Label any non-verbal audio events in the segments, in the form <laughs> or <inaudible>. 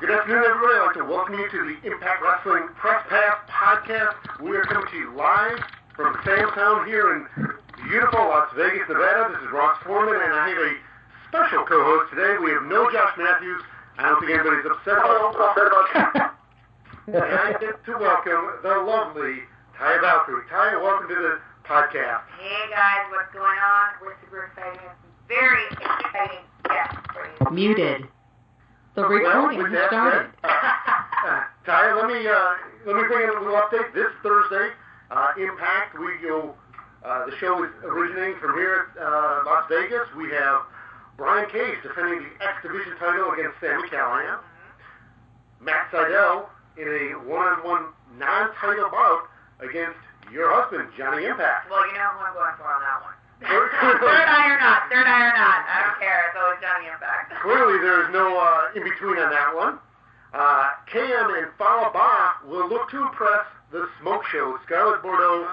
Good afternoon, everybody. I'd like to welcome you to the Impact Wrestling Press Pass podcast. We are coming to you live from Sam's Town here in beautiful Las Vegas, Nevada. This is Ross Forman, and I have a special co-host today. We have no Josh Matthews. I don't think anybody's upset about that. <laughs> and I get to welcome the lovely Taya Valkyrie. Taya, welcome to the podcast. Hey guys, what's going on? We're super excited. It's very exciting guest for you. Muted. The recording well, has started. Said, uh, let me uh, let me bring in a little update. This Thursday, uh, Impact, we go. Uh, the show is originating from here at uh, Las Vegas. We have Brian Cage defending the X Division title against Sami Callihan. Matt Sydal in a one-on-one non-title bout against your husband, Johnny Impact. Well, you know who I'm going for on that one. Third eye or not, third eye or not, I don't care. It's always Johnny Impact. <laughs> Clearly, there's no uh, in between on that one. Uh, Cam and Fallah Bahh will look to impress the Smoke Show. Scarlett Bordeaux.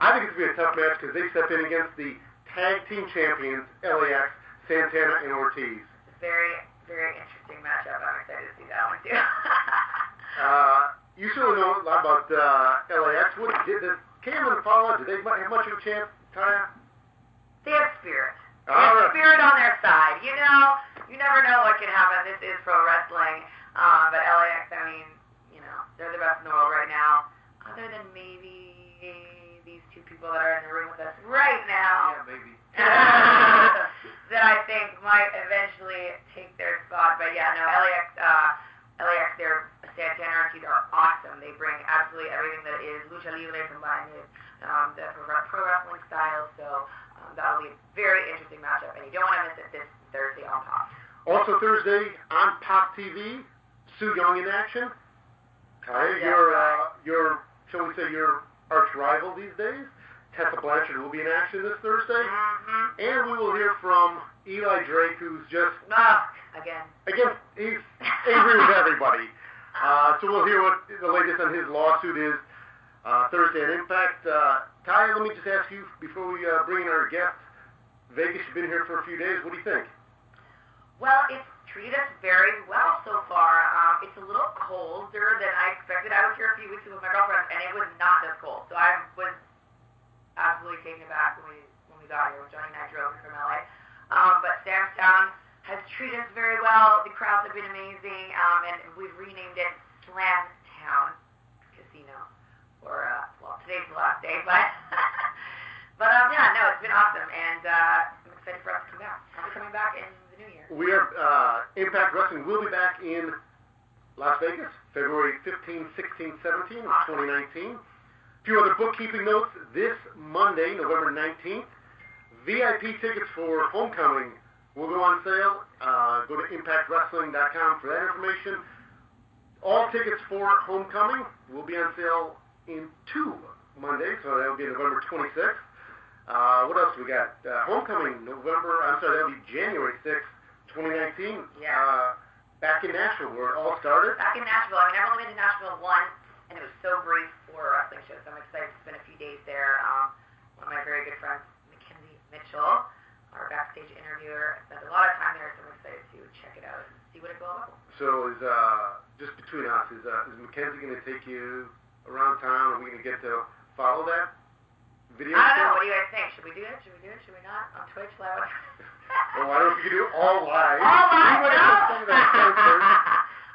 I think it's going to be a tough match because they step in against the tag team champions, LAX, Santana, and Ortiz. Very, very interesting matchup. I'm excited to see that one too. <laughs> uh, you certainly know a lot about uh, LAX. What did the Cam and Fallah? Did they have much of a chance, Taya? They have spirit. They All have right. spirit on their side. You know, you never know what can happen. This is pro wrestling. Um, but LAX, I mean, you know, they're the best in the world right now. Other than maybe these two people that are in the room with us right now. Yeah, maybe. <laughs> <laughs> that I think might eventually take their spot. But yeah, no, LAX, uh, LAX, their Santana Ortiz are awesome. They bring absolutely everything that is lucha libre combined with um, the pro pro wrestling style. So that'll be a very interesting matchup, and you don't want to miss it this Thursday on Pop. Also Thursday on Pop TV, Su Yung in action. Taya, Yeah, your right. uh, your shall we say your arch rival these days, Tessa Blanchard will be in action this Thursday, Mm-hmm. and we will hear from Eli Drake, who's just Oh, again. again he's angry with everybody. <laughs> Uh, so we'll hear what the latest on his lawsuit is uh, Thursday. And in fact, uh, Taya, let me just ask you before we uh, bring in our guest. Vegas, you've been here for a few days. What do you think? Well, it's treated us very well so far. Um, it's a little colder than I expected. I was here a few weeks ago with my girlfriend, and it was not this cold. So I was absolutely taken aback when we when we got here. When Johnny and I drove from LA. Um, but Sam's Town has treated us very well. The crowds have been amazing, um, and we've renamed it Slam Town Casino. Or uh, today's the last day, but <laughs> but um, yeah, no, it's been awesome, and uh, I'm excited for us to come back. I'll be coming back in the new year. We are uh, Impact Wrestling will be back in Las Vegas, February 15, 16, 17 of 2019. A few other bookkeeping notes. This Monday, November 19th, VIP tickets for Homecoming will go on sale. Uh, go to ImpactWrestling.com for that information. All tickets for Homecoming will be on sale in two Mondays, so that would be November 26th. Uh, what else we got? Uh, Homecoming, November, I'm sorry, that would be January 6th, 2019. Yeah. Uh, back in Nashville, where it all started. Back in Nashville. I mean, I've only been to Nashville once, and it was so brief for a wrestling show, so I'm excited to spend a few days there. Um, one of my very good friends, Mackenzie Mitchell, our backstage interviewer, spent a lot of time there, so I'm excited to check it out and see what it's all about. So is, uh, just between us, is, uh, is Mackenzie going to take you around town? Are we going to get to follow that video? I don't know. What do you guys think? Should we do it? Should we do it? Should we not? On Twitch live? <laughs> Well, why don't you do it all live? All live? We wanna get some of that show <laughs> first.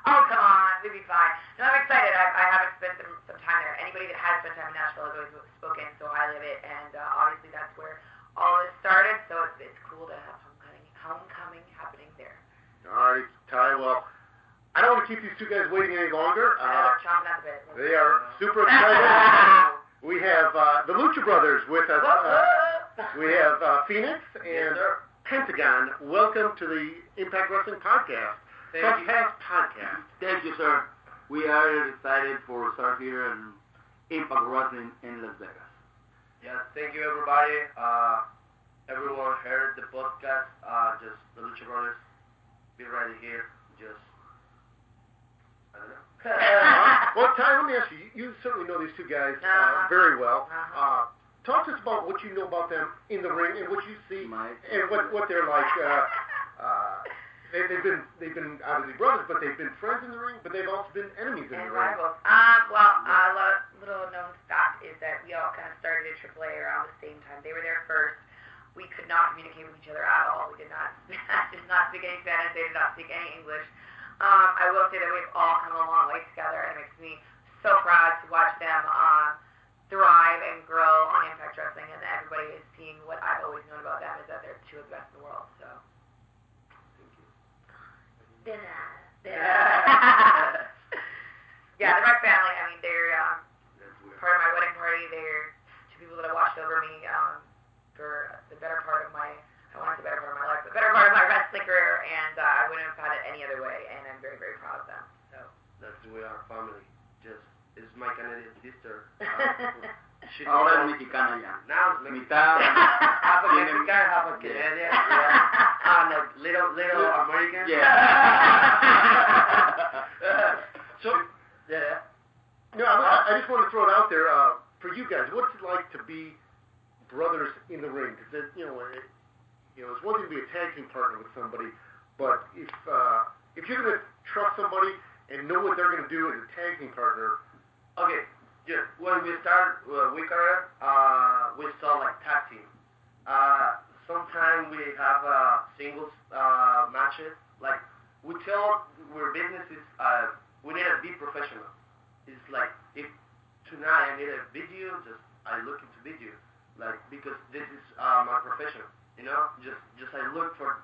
oh, come on. We'd be fine. No, I'm excited. I, I haven't spent some, some time there. Anybody that has spent time in Nashville has always spoken so highly of it, and uh, obviously that's where all this started, so it's, it's cool to have homecoming, homecoming happening there. All right, Ty. Well, I don't want to keep these two guys waiting any longer. Uh, they're chomping at the bit. they are super <laughs> excited. We have uh, the Lucha Brothers with us. Uh, we have uh, Phoenix and Pentagon. Welcome to the Impact Wrestling Podcast. Thank Press you. Pass Podcast. Thank you, sir. We are excited for start here in Impact Wrestling in Las Vegas. Yes, thank you everybody. Uh, everyone heard the podcast. Uh, just the Lucha Brothers. Be ready here. Just I don't know. Uh, well, Ty, let me ask you. You certainly know these two guys uh, Uh-huh. very well. Uh-huh. Uh, talk to us about what you know about them in the ring and what you see Mike. and what what they're like. Uh, uh, they, they've been they've been obviously brothers, but they've been friends in the ring, but they've also been enemies in And the ring. rivals. Um, well, a lo- little known fact is that we all kind of started at AAA around the same time. They were there first. We could not communicate with each other at all. We did not <laughs> did not speak any Spanish. They did not speak any English. Um, I will say that we've all come a long way together, and it makes me so proud to watch them um, thrive and grow on Impact Wrestling, and that everybody is seeing what I've always known about them is that they're two of the best in the world. So. Dinner. <laughs> yeah, yeah, the Wreck family. I mean, they're um, part of my wedding party. They're two people that have watched over me um, for the better part of my, I want to say better part of my life, the better part of my wrestling career, and uh, I wouldn't have had it any other way, and I'm very, very proud of them. So. That's we are family. Just is. my Canadian sister. <laughs> Uh, she's Ahora es also- mexicana ya. now it's Mexican. Mitad. <laughs> half a Mexican, half a Canadian, yeah. and a little little American. Yeah. <laughs> So yeah. no, I, I just want to throw it out there uh, for you guys. What's it like to be brothers in the ring? Because you know, it, you know, it's one thing to be a tag team partner with somebody, but if uh, if you're going to trust somebody and know what they're going to do as a tag team partner, Okay. Yeah. When we start uh, we career, uh, we saw like tag team. Uh, sometimes we have uh, singles uh, matches. Like we tell our businesses, uh, we need to be professional. It's like if tonight I need a video, just I look into video, like because this is uh, my profession. You know, just just I look for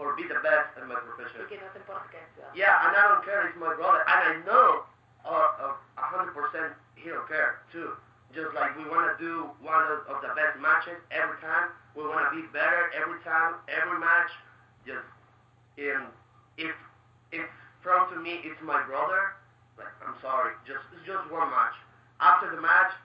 for be the best at my profession. Y que no te importa que. Yeah, and I don't care. It's my brother, and I know uh, a hundred percent he don't care too. Just like we want to do one of, of the best matches every time. We want to be better every time, every match. Just in if if from to me it's my brother, like I'm sorry, just it's just one match. After the match,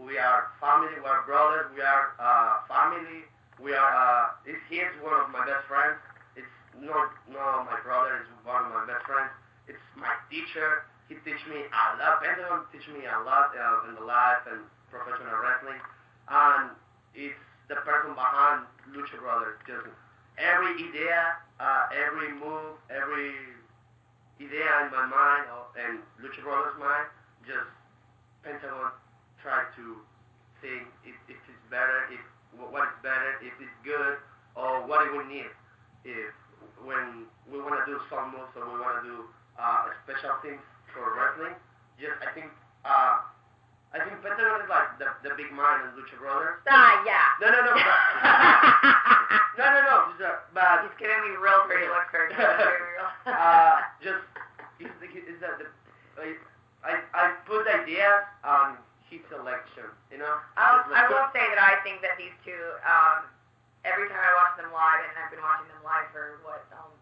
we are family, we are brothers, we are uh, family. We are. Uh, it's, he is one of my best friends. It's not, no, my brother is one of my best friends. It's my teacher. He teach me a lot. Pentagon teach me a lot uh, in the life and professional wrestling. And it's the person behind Lucha Brothers. Just every idea, uh, every move, every idea in my mind or in Lucha Brothers' mind, just Pentagon try to think if, if it's better, if what is better, if it's good, or what do we need. If when we want to do some moves or we want to do uh, special things for wrestling, just I think uh, I think Pentagon is like the, the big mind in Lucha Brothers. Ah, yeah. No, no, no, but, <laughs> <laughs> no, no, no. But He's giving me real dirty looks for <laughs> real. uh, just is, the, is that the I, I I put ideas on his selection, you know. I'll, Just I like- will say that I think that these two, um, every time I watch them live, and I've been watching them live for what, um,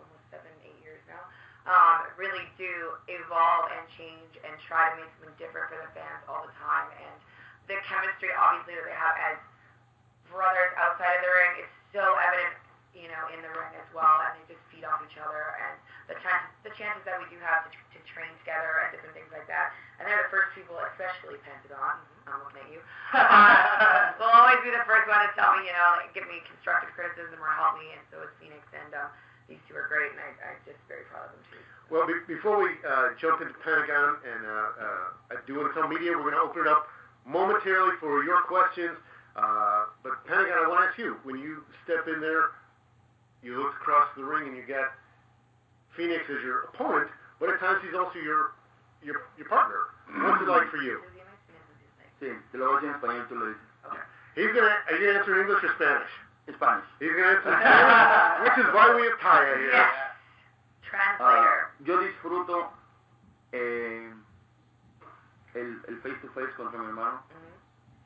almost seven, eight years now, um, really do evolve and change and try to make something different for the fans all the time. And the chemistry, obviously, that they have as brothers outside of the ring is so evident, you know, in the ring as well, and they just feed off each other. And the chances, the chances that we do have to, to train together and different things like that. And they're the first people, especially Pentagon. I'm looking at you. <laughs> Uh, will always be the first one to tell me, you know, like, give me constructive criticism or help me. And so is Phoenix. And um, these two are great, and I, I'm just very proud of them too. Well, be- before we uh, jump into Pentagon and uh, uh, do Intel Media, we're going to open it up momentarily for your questions. Uh, but Pentagon, I want to ask you: when you step in there, you look across the ring and you got Phoenix as your opponent, but at times he's also your your your partner. What's it like for you? Sí, te lo voy a decir en español, tú lo dices. He's gonna. Are you gonna answer in English or Spanish? In Spanish. He's gonna answer in Spanish, which is why we have Taya here. Yes. Translator. Ah, yo disfruto eh, el, el face to face contra mi hermano Mhm.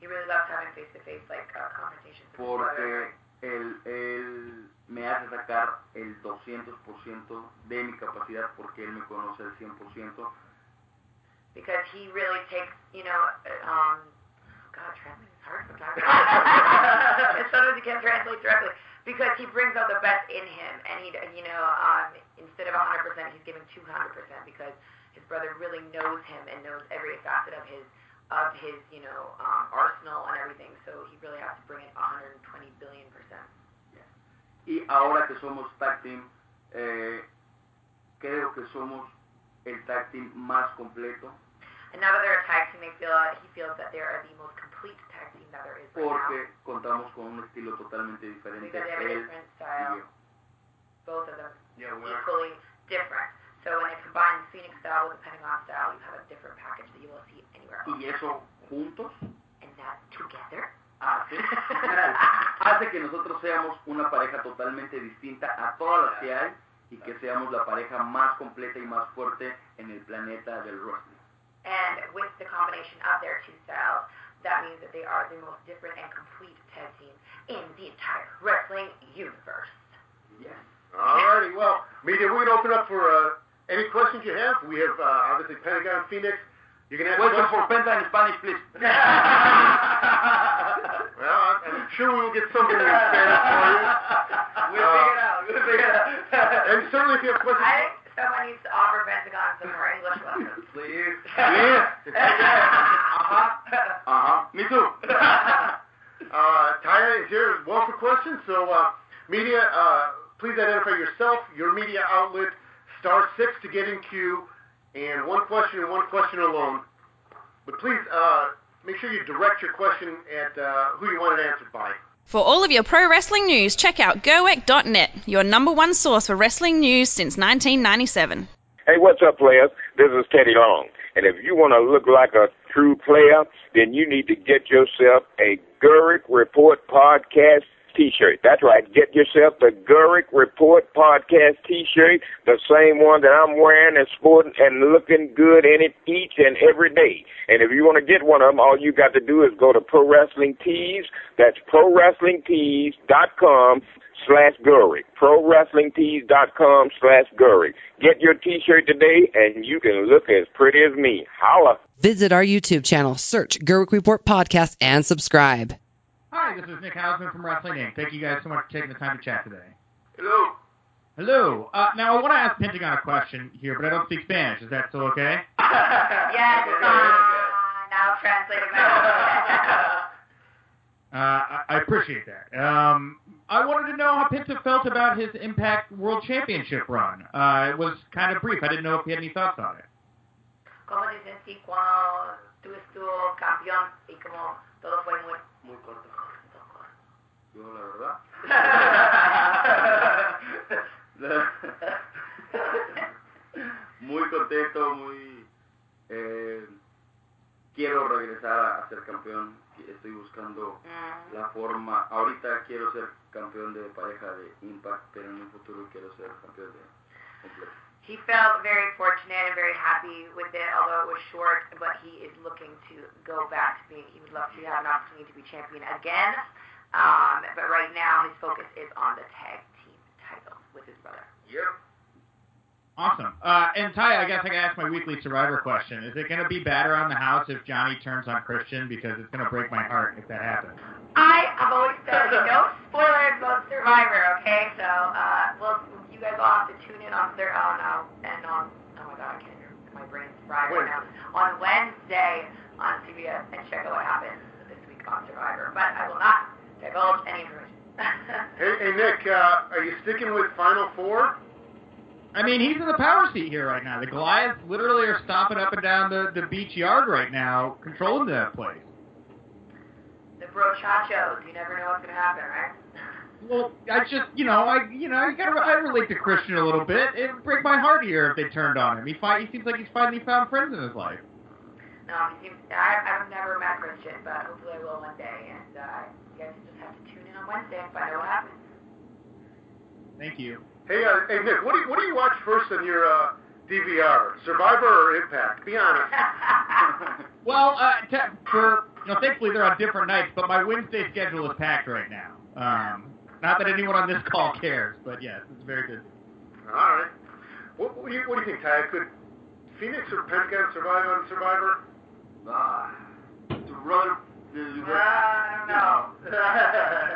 He really loves having face-to-face like uh, confrontations with his brother. porque él, él me hace sacar el 200% de mi capacidad porque él me conoce al 100%. because he really takes, you know, uh, um, God, translating is hard sometimes. <laughs> and sometimes you can't translate directly because he brings out the best in him, and he, you know, um, instead of 100%, he's giving 200% because his brother really knows him and knows every facet of his, of his, you know, um, arsenal and everything. So he really has to bring it 120 billion percent. Y ahora que somos tag team, eh, creo que somos el tag team más completo And now that they're a tag team, they feel uh, he feels that they are the most complete tag team that there is right now. porque contamos con un estilo totalmente diferente. Because they have a different style, both of them Yeah, equally different. So when they combine the Phoenix style with the Pentagon style, you have a different package that you will see anywhere else. Y eso juntos And that together hace, <laughs> hace que nosotros seamos una pareja totalmente distinta a todas las que hay y que seamos la pareja más completa y más fuerte en el planeta del wrestling. And with the combination of their two styles, that means that they are the most different and complete tag team in the entire wrestling universe. Yes. Alrighty, well, media, we're gonna open up for uh, any questions you have. We have uh, obviously Pentagon Phoenix. You can ask Question questions. for Pentagon in Spanish, please. <laughs> Well, I- I'm sure we will get something in Spanish for you. We'll figure it out. We'll figure it out. And certainly, if you have questions, I think someone needs to offer Pentagon some more English lessons. Please. <laughs> Yeah. Uh-huh. Uh-huh. Me too. <laughs> uh, Taya is here as well for questions. So, uh, media, uh, please identify yourself, your media outlet, star six to get in queue, and one question and one question alone. But please uh, make sure you direct your question at uh, who you want it answered by. For all of your pro wrestling news, check out Gerweck.net, your number one source for wrestling news since 1997. Hey, what's up, players? This is Teddy Long. And if you want to look like a true player, then you need to get yourself a Gerweck Report podcast t-shirt. That's right. Get yourself the Gerweck Report podcast t-shirt, the same one that I'm wearing and sporting and looking good in it each and every day. And if you want to get one of them, all you got to do is go to Pro Wrestling Tees. That's ProWrestlingTees.com slash Gerweck. ProWrestlingTees.com slash Gerweck. Get your t-shirt today and you can look as pretty as me. Holla! Visit our YouTube channel, search Gerweck Report Podcast, and subscribe. Hi, this is Nick Hausman from Wrestling Inc. Thank you guys so much for taking the time to chat today. Hello. Hello. Uh, now, I want to ask Pentagon a question here, but I don't speak Spanish. Is that still okay? <laughs> Yes, fine. I'll translate it back. <laughs> Uh, I, I appreciate that. Um, I wanted to know how Penta felt about his Impact World Championship run. Uh, it was kind of brief. I didn't know if he had any thoughts on it. ¿Cómo te sentí cuando tú estuvo campeón y como todo fue muy, Muy corto. Yo, la verdad. muy contento, muy. Eh, quiero regresar a ser campeón. Estoy buscando Mm. la forma. Ahorita quiero ser campeón de pareja de Impact, pero en un futuro quiero ser campeón de completo. He felt very fortunate and very happy with it, although it was short, but he is looking to go back to being, he would love to have an opportunity to be champion again. Um, but right now, his focus is on the tag team title with his brother. Yep. Awesome. Uh, and Ty, I guess I gotta ask my weekly Survivor question. Is it gonna be bad around the house if Johnny turns on Christian? Because it's gonna break my heart if that happens. I have always said no spoilers about Survivor, okay? So, uh, well, you guys all have to tune in on Thur- on uh, and on oh my god, I can't hear my brain's fried right now. On Wednesday on CBS and check out what happens this week on Survivor. But I will not divulge any information. Hey, hey Nick, uh, are you sticking with Final Four? I mean, he's in the power seat here right now. The Goliaths literally are stomping up and down the, the beach yard right now, controlling that place. the brochachos, you never know what's gonna happen, right? Well, I just, you know, I, you know, I gotta, I relate to Christian a little bit. It would break my heart here if they turned on him. He, fi- he seems like he's finally found friends in his life. No, he seems. I, I've never met Christian, but hopefully I will one day. And uh, you guys just have to tune in on Wednesday and find out what happens. Thank you. Hey, uh, hey Nick, what do you, what do you watch first on your uh, DVR? Survivor or Impact? Be honest. <laughs> Well, uh, t- for you know, thankfully they're on different nights, but my Wednesday schedule is packed right now. Um, not that anyone on this call cares, but yes, it's very good. All right. What, what, do you, what do you think, Ty? Could Phoenix or Pentagon survive on Survivor? Ah, tu brother. you Uh, Know.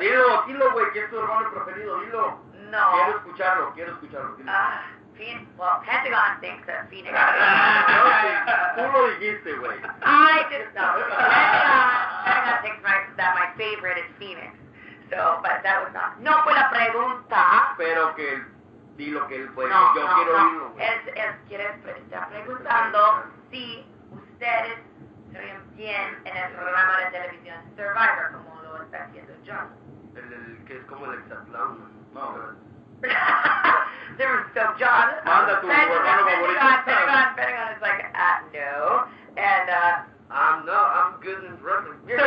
Dilo, dilo, güey, que es tu hermano preferido, dilo. Quiero no. escucharlo, quiero escucharlo. dilo. Uh, Phoenix, well, Pentagon thinks that Phoenix. No, sí, tú lo dijiste, güey. I just know. Pentagon, Pentagon thinks my, that my favorite is Phoenix. So, but that was not. No fue la pregunta. Pero que Di lo que él puede. No, yo no, quiero no. oírlo. Él, él quiere, está preguntando si ustedes se oyen bien en el programa de televisión Survivor, como lo está haciendo John. El, el que es como el hexatlón. No, <laughs> there was so John. Manda tu hermano favorito. Pentagon, Pentagon, Pentagon is like, uh, no. And, uh, I'm no, I'm good in wrestling. but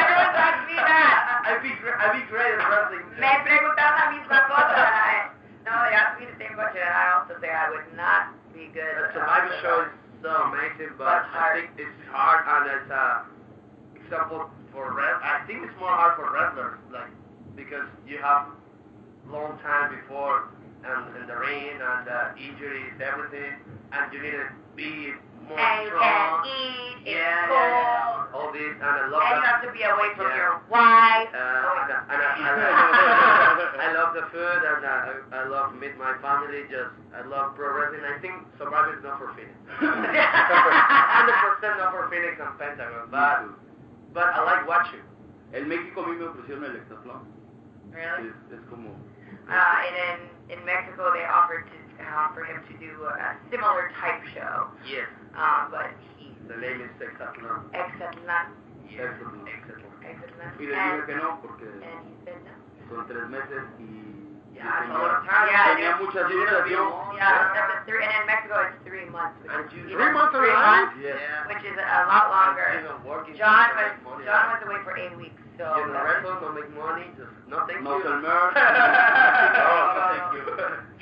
everyone asks me that. I'd be I'd be great at wrestling. Me preguntaron la misma cosa. I, no, they asked me the same question, and I also say I would not be good. The uh, Survivor show is so amazing, but But. I think it's hard and it's uh example for wrest- I think it's more hard for wrestlers, like because you have long time before and in the ring and uh, injuries, everything, and you need to be more And you strong. can't eat, it's yeah, yeah, yeah. All this, and I love And you have to be away from Yeah. your wife. Uh, and, I- and I, I, <laughs> love, I love the food and uh, I, I love to meet my family. Just I love pro wrestling. I think Survivor is not for Phoenix. <laughs> Hundred percent not for Phoenix and Pentagon, but but I like watching. En México a mí me ofrecieron el hexatlón. really? Es, es como... Uh, and in, in Mexico, they offered to uh, for him to do a similar type show, Yes, um, but he the name is Sexathlon. Exatlan, Yes, Hexatlón. Exathlon. Exatlan, Y le dije and, que no, porque and he said no. son tres meses y... Yeah, yo it's a tenía- lot of. Yeah, yeah. muchas You dudas. need Yo, to be- Yeah, that's a three, and in Mexico it's three months, which, And Three months three months. Yeah. which is a lot longer. And even working, John to was. John was away for eight weeks, so You know, that's- wrestle, no make money, just no thank no you. sell no, no, thank you.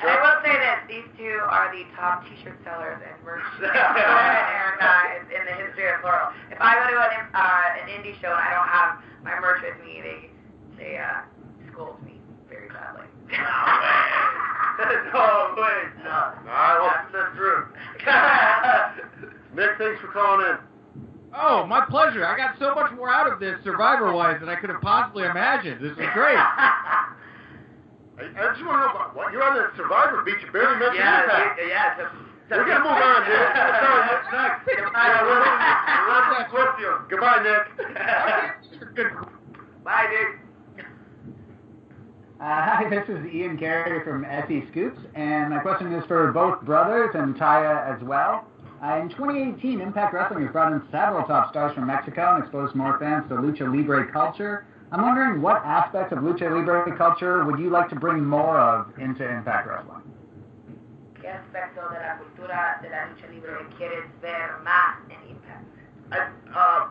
And I will say this: these two are the top T-shirt sellers and merch <laughs> extraordinaire guys in the history of Laurel. If I go to an uh, an indie show and I don't have my merch with me, they they uh, scold me very badly. no way. No. Alright, well, That's not true. Nick, thanks for calling in. Oh, my pleasure. I got so much more out of this Survivor-wise than I could have possibly imagined. This is great. I, I just want to know about what you're on the Survivor beach. You barely mentioned yeah, Impact. yeah, yeah. We're gonna move on, dude. What's next? <laughs> Yeah, we're- question. Goodbye, Nick. Bye, Dick. Uh, hi, this is Ian Carey from SE Scoops, and my question is for both brothers and Taya as well. Uh, in 2018, Impact Wrestling has brought in several top stars from Mexico and exposed more fans to lucha libre culture. I'm wondering what aspects of lucha libre culture would you like to bring more of into Impact Wrestling? ¿Qué aspecto de la cultura de la lucha libre quieres ver más en Impact? I, uh,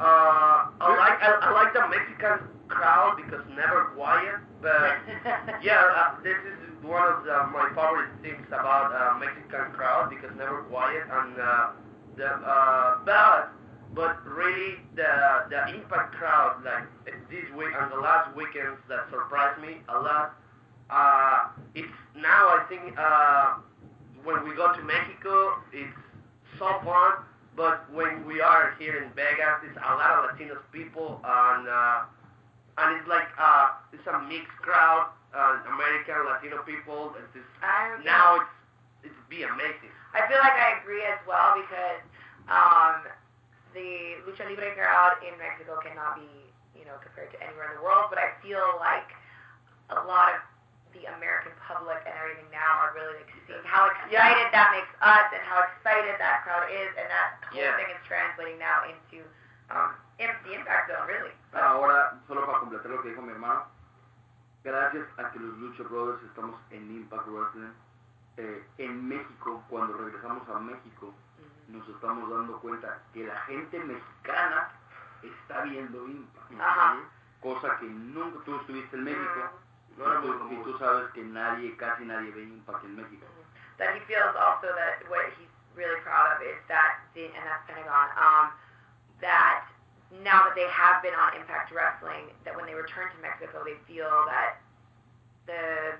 uh, I like I, I like the Mexican crowd because never quiet, but <laughs> yeah, uh, this is one of the, my favorite things about uh, Mexican crowd because never quiet and uh, the uh, but but really the the Impact crowd like this week and the last weekends that surprised me a lot. Uh, it's now I think uh, when we go to Mexico, it's so fun. But when we are here in Vegas, it's a lot of Latinos people, and uh, and it's like uh, it's a mixed crowd, uh, American Latino people. Just, I now it's it's be amazing. I feel like I agree as well because um, the lucha libre crowd in Mexico cannot be, you know, compared to anywhere in the world. But I feel like a lot of the American public and everything now are really like seeing how excited that makes us and how excited that crowd is, and that whole Yeah. thing is translating now into um, Ahora, solo para completar lo que dijo mi hermano, gracias a que los Lucha Brothers estamos en Impact Wrestling, eh, en México, cuando regresamos a México, nos estamos dando cuenta que la gente mexicana está viendo Impact. Ajá. Cosa que nunca tú estuviste en México No muy tú, y tú sabes que nadie, casi nadie ve Impact en México. that he feels also that what he's really proud of is that the and that's Pentagon um, that now that they have been on Impact Wrestling, that when they return to Mexico, they feel that the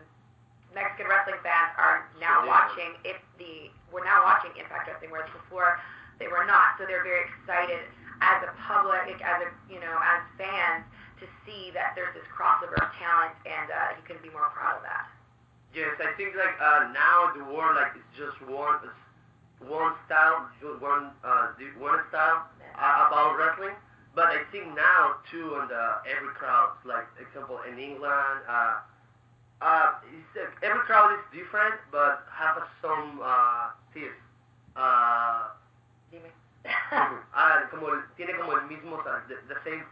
Mexican wrestling fans are now watching if the we're now watching Impact Wrestling, whereas before they were not. So they're very excited as a public, as a you know, as fans to see that there's this crossover of talent, and uh, he couldn't be more proud of that. Yes, I think like uh, now the world like it's just one one style, just one uh, one style uh, about wrestling. But I think now too, on the every crowd, like example in England, uh, Uh, every crowd is different, but have a, some uh, this. Uh, Dime. <laughs> ah, como tiene como el mismo, the, the same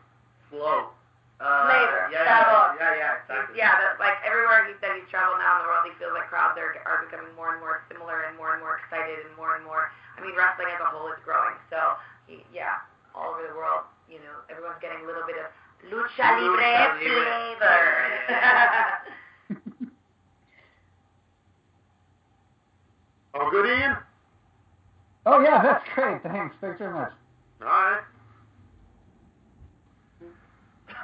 flow. Uh, Flavor, Yeah, yeah, yeah, yeah, exactly. Yeah, that, like everywhere he, that he's traveled now in the world, he feels like crowds are, are becoming more and more similar and more and more excited and more and more. I mean, wrestling as a whole is growing. So, he, yeah, all over the world, you know, everyone's getting a little bit of lucha libre Lucha libre. flavor. All <laughs> good, Ian? Oh yeah, that's great. Thanks. Thanks very much. All right.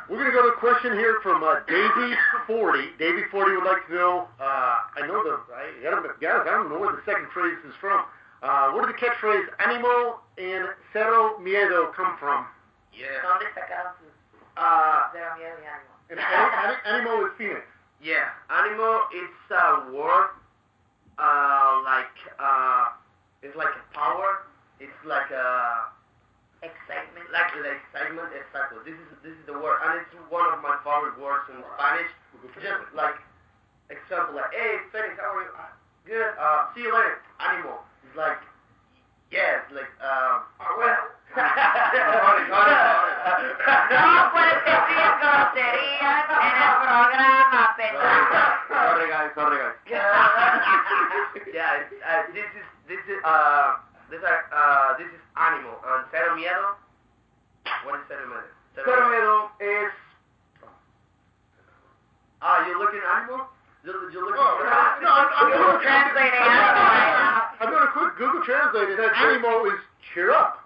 We're going to go to a question here from uh, Davey40. Davey40 would like to know, uh, I know the, I, guys, I don't know where the second phrase is from. Uh, where did the catchphrase animo and cero miedo come from? Yeah. ¿Dónde sacaron sus Uh, cero miedo y ánimo? And ani- ani- animo is Phoenix. Yeah, animal it's a word uh like uh it's like a power. It's like a Excitement. like the excitement exactly. This is this is the word and it's one of my favorite words in Spanish. Just like example like hey Felix how are you? "Ah, Good, uh see you later. Animal. It's like yes, like um well Sorry, sorry, sorry. No puedes decir groserías en el programa, Pedro. Sorry guys, sorry guys. <laughs> yeah, it's, uh, this is this is uh this are uh this is animal and cero miedo. What is cero miedo? Cero miedo es Ah, you looking animal? You you looking? Oh, no, no, I'm, <laughs> I'm Google doing translating animo right now. I'm doing a quick Google Translate. It says animo is cheer up.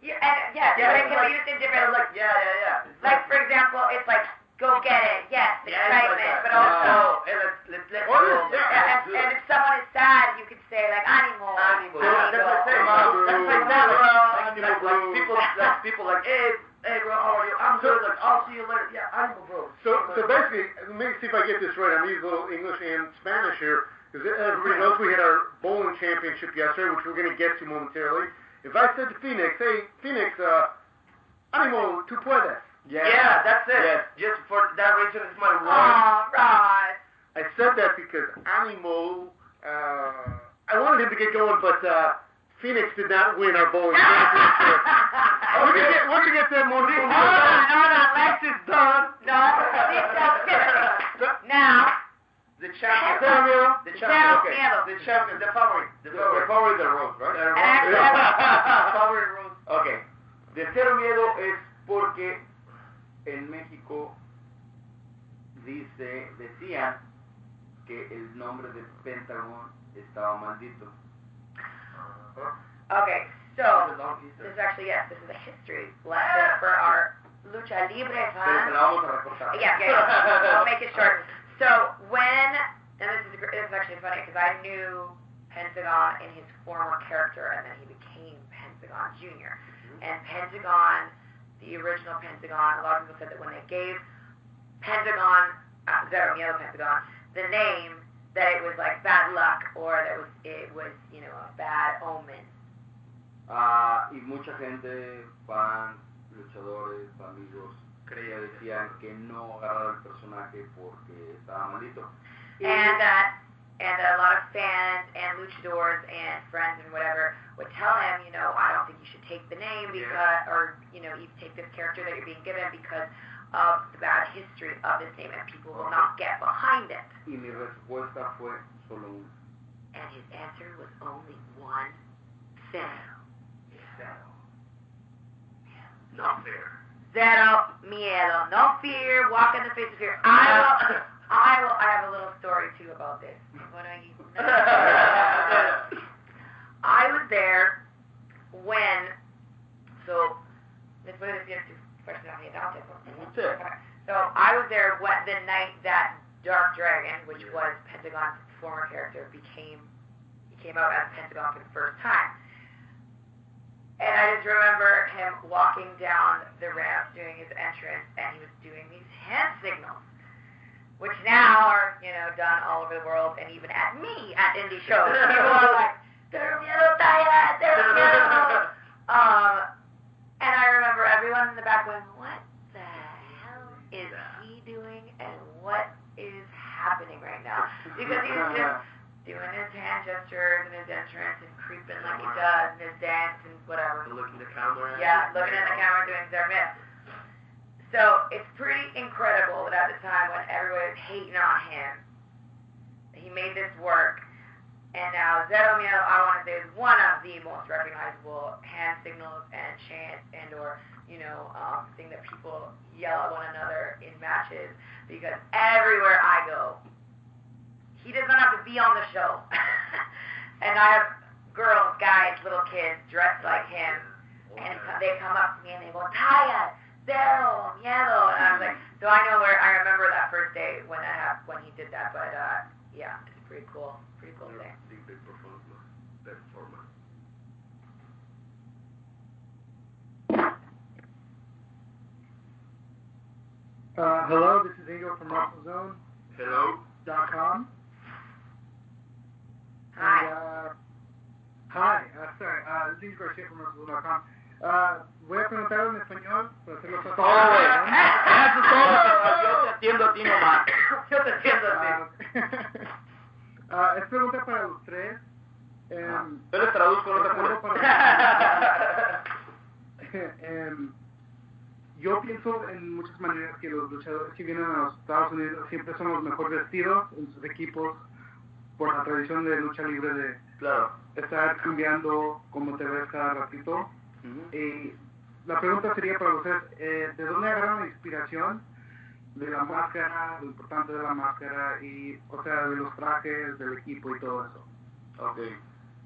Yeah, and, yeah, Yeah, but it can be used in different, like yeah yeah yeah. Like for example, it's like go get it, yes, yeah, it's like but also, Oh, hey, let's let's let's go. yeah, yeah, and, and if someone is sad, you could say like animo. Animal. Amigo. That's what I say. Come on, bro. That's like that. Like, like, like, people, like people, like, hey, hey, bro, how are you? I'm good. Like, I'll see you later. Yeah, animal, bro. So, so basically, let me see if I get this right. I'm using a little English and Spanish here. Because everybody knows we had our bowling championship yesterday, which we're going to get to momentarily. If I said to Phoenix, hey, Phoenix, uh, animo, tú puedes. Yeah, that's it. Yes. Just for that reason, it's my word. Aw, Rod. I said that because animo, uh, I wanted him to get going, but uh, Phoenix did not win our bowling <laughs> championship. we're going to get, we're gonna get that more. Hold on, hold on, let's is done. no, this is Timothy. Now, The champion. Cero miedo. The champion. Okay. The champion. The favorite. The The favorite. favorite <laughs> the rose, right? The And actually- favorite rose. Ok. De cero miedo es porque en México dice, decían que el nombre de Pentagon estaba maldito. okay, It's so, this is actually, yes, this is a history lesson for our lucha libre Pero fans. se la vamos a recortar. Yeah, yeah, yeah. I'll make it short. <laughs> So when, and this is this is actually funny because I knew Pentagon in his former character, and then he became Pentagon Junior. And Pentagon, the original Pentagon, a lot of people said that when they gave Pentagon, uh, Zero Miedo Pentagon, the name, that it was like bad luck or that was it was you know a bad omen. Ah, y mucha gente, fans, luchadores, amigos, creía, decían que no agarrara el personaje porque estaba maldito. and that and that a lot of fans and luchadors and friends and whatever would tell him, you know, I don't think you should take the name because, or you know, you take this character that you're being given because of the bad history of this name, and people will not get behind it. Y mi respuesta fue solo una. And his answer was only one cero. Not fair. Zero miedo, no fear, walk in the face of fear. I will, I will, I have a little story too about this. Bueno, y- <laughs> I was there when, so, a decir tu personalidad. So I was there when, the night that Dark Dragon, which was Pentagon's former character, became, he came out as Pentagon for the first time. And I just remember him walking down the ramp doing his entrance, and he was doing these hand signals, which now are, you know, done all over the world, and even at me at indie shows. <laughs> People are like, "Tengo miedo, Taya, miedo." Um, and I remember everyone in the back going, "What the hell is he doing, and what is happening right now? because he's just doing his hand gestures and his entrance and creeping like he does and his dance and whatever. Looking the camera. Yeah, looking at the camera doing Zermit. So it's pretty incredible that at the time when everybody was hating on him, he made this work. And now Zero Miedo, I want to say, is one of the most recognizable hand signals and chants and or, you know, um, thing that people yell at one another in matches because everywhere I go, he does not have to be on the show. <laughs> and I have girls, guys, little kids dressed like him, and they come up to me and they go, Taya, Zero, Miedo, and I was like, so I know where, I remember that first day when that happened, when he did that, but uh, yeah, it's pretty cool, pretty cool thing. Big, big performance. Performance. Uh, hello, this is Angel from WrestleZone.com. Hello. Hi. And, uh, hi, uh, sorry, uh, this is Garcia from. Uh, voy a preguntar en español para hacerlo fácil. Todo, güey. <laughs> Eso es todo. Yo te atiendo a ti nomás. <laughs> Yo te entiendo, Ah, ah, es pregunta para los tres. Em, Yo les traduzco, no te apures. para- <laughs> Em, yo pienso en muchas maneras que los luchadores que vienen a los Estados Unidos siempre son los mejor vestidos en sus equipos por la tradición de lucha libre de Claro. estar cambiando como te ves cada ratito. Ujú. Y la pregunta sería para ustedes, eh, ¿de dónde agarran la inspiración de la máscara, lo importante de la máscara y, o sea, de los trajes, del equipo y todo eso? Ok.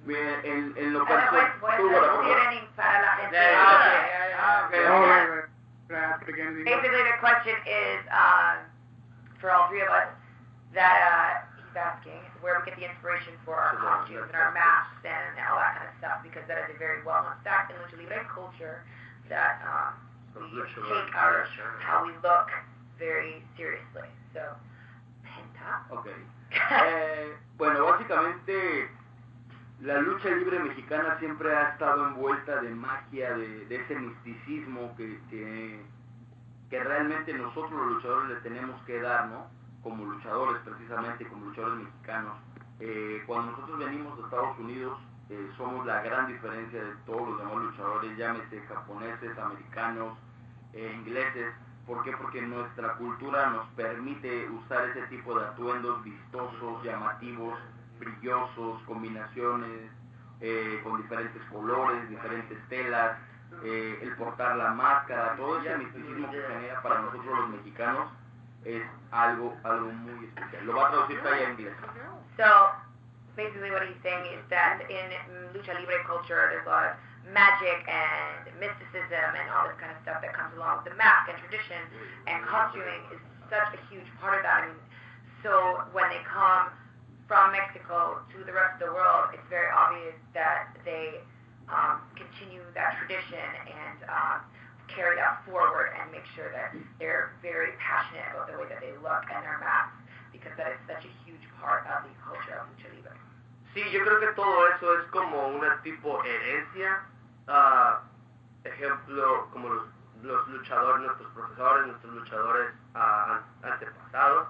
Bien, en, en lo Ahora voy, personal. voy a Tú, bueno, traducir bueno. en para la gente. Ya, ya, ya, ya, Okay. ya, ya. right, right. Can I ask it again in English? Basically, the question is um, for all three of us that uh, he's asking where we get the inspiration for our costumes and our masks and all that kind of stuff because that is a very well-known fact in lucha libre culture that um, we take our how we look very seriously. So, Penta. Ok. <laughs> Eh, bueno, básicamente la lucha libre mexicana siempre ha estado envuelta de magia, de, de ese misticismo que, que, que realmente nosotros los luchadores le tenemos que dar, ¿no? Como luchadores precisamente, como luchadores mexicanos. Eh, cuando nosotros venimos de Estados Unidos, eh, somos la gran diferencia de todos los demás luchadores, llámese japoneses, americanos, eh, ingleses. ¿Por qué? Porque nuestra cultura nos permite usar ese tipo de atuendos vistosos, llamativos, brillosos, combinaciones eh, con diferentes colores, diferentes telas, eh, el portar la máscara, todo ese misticismo que genera para nosotros los mexicanos es algo, algo muy especial. Lo va a traducir Taya en inglés. So, basically what he's saying is that in lucha libre culture, there's a lot of magic and mysticism and all this kind of stuff that comes along with the mask and tradition, and costuming is such a huge part of that. I mean, so when they come from Mexico to the rest of the world, it's very obvious that they um, continue that tradition and um, carry that forward and make sure that they're very passionate about the way that they look and their masks because that is such a huge part of the culture of lucha libre. Sí, yo creo que todo eso es como una tipo herencia. ah, ejemplo, como los, los luchadores, nuestros profesores, nuestros luchadores an- antepasados.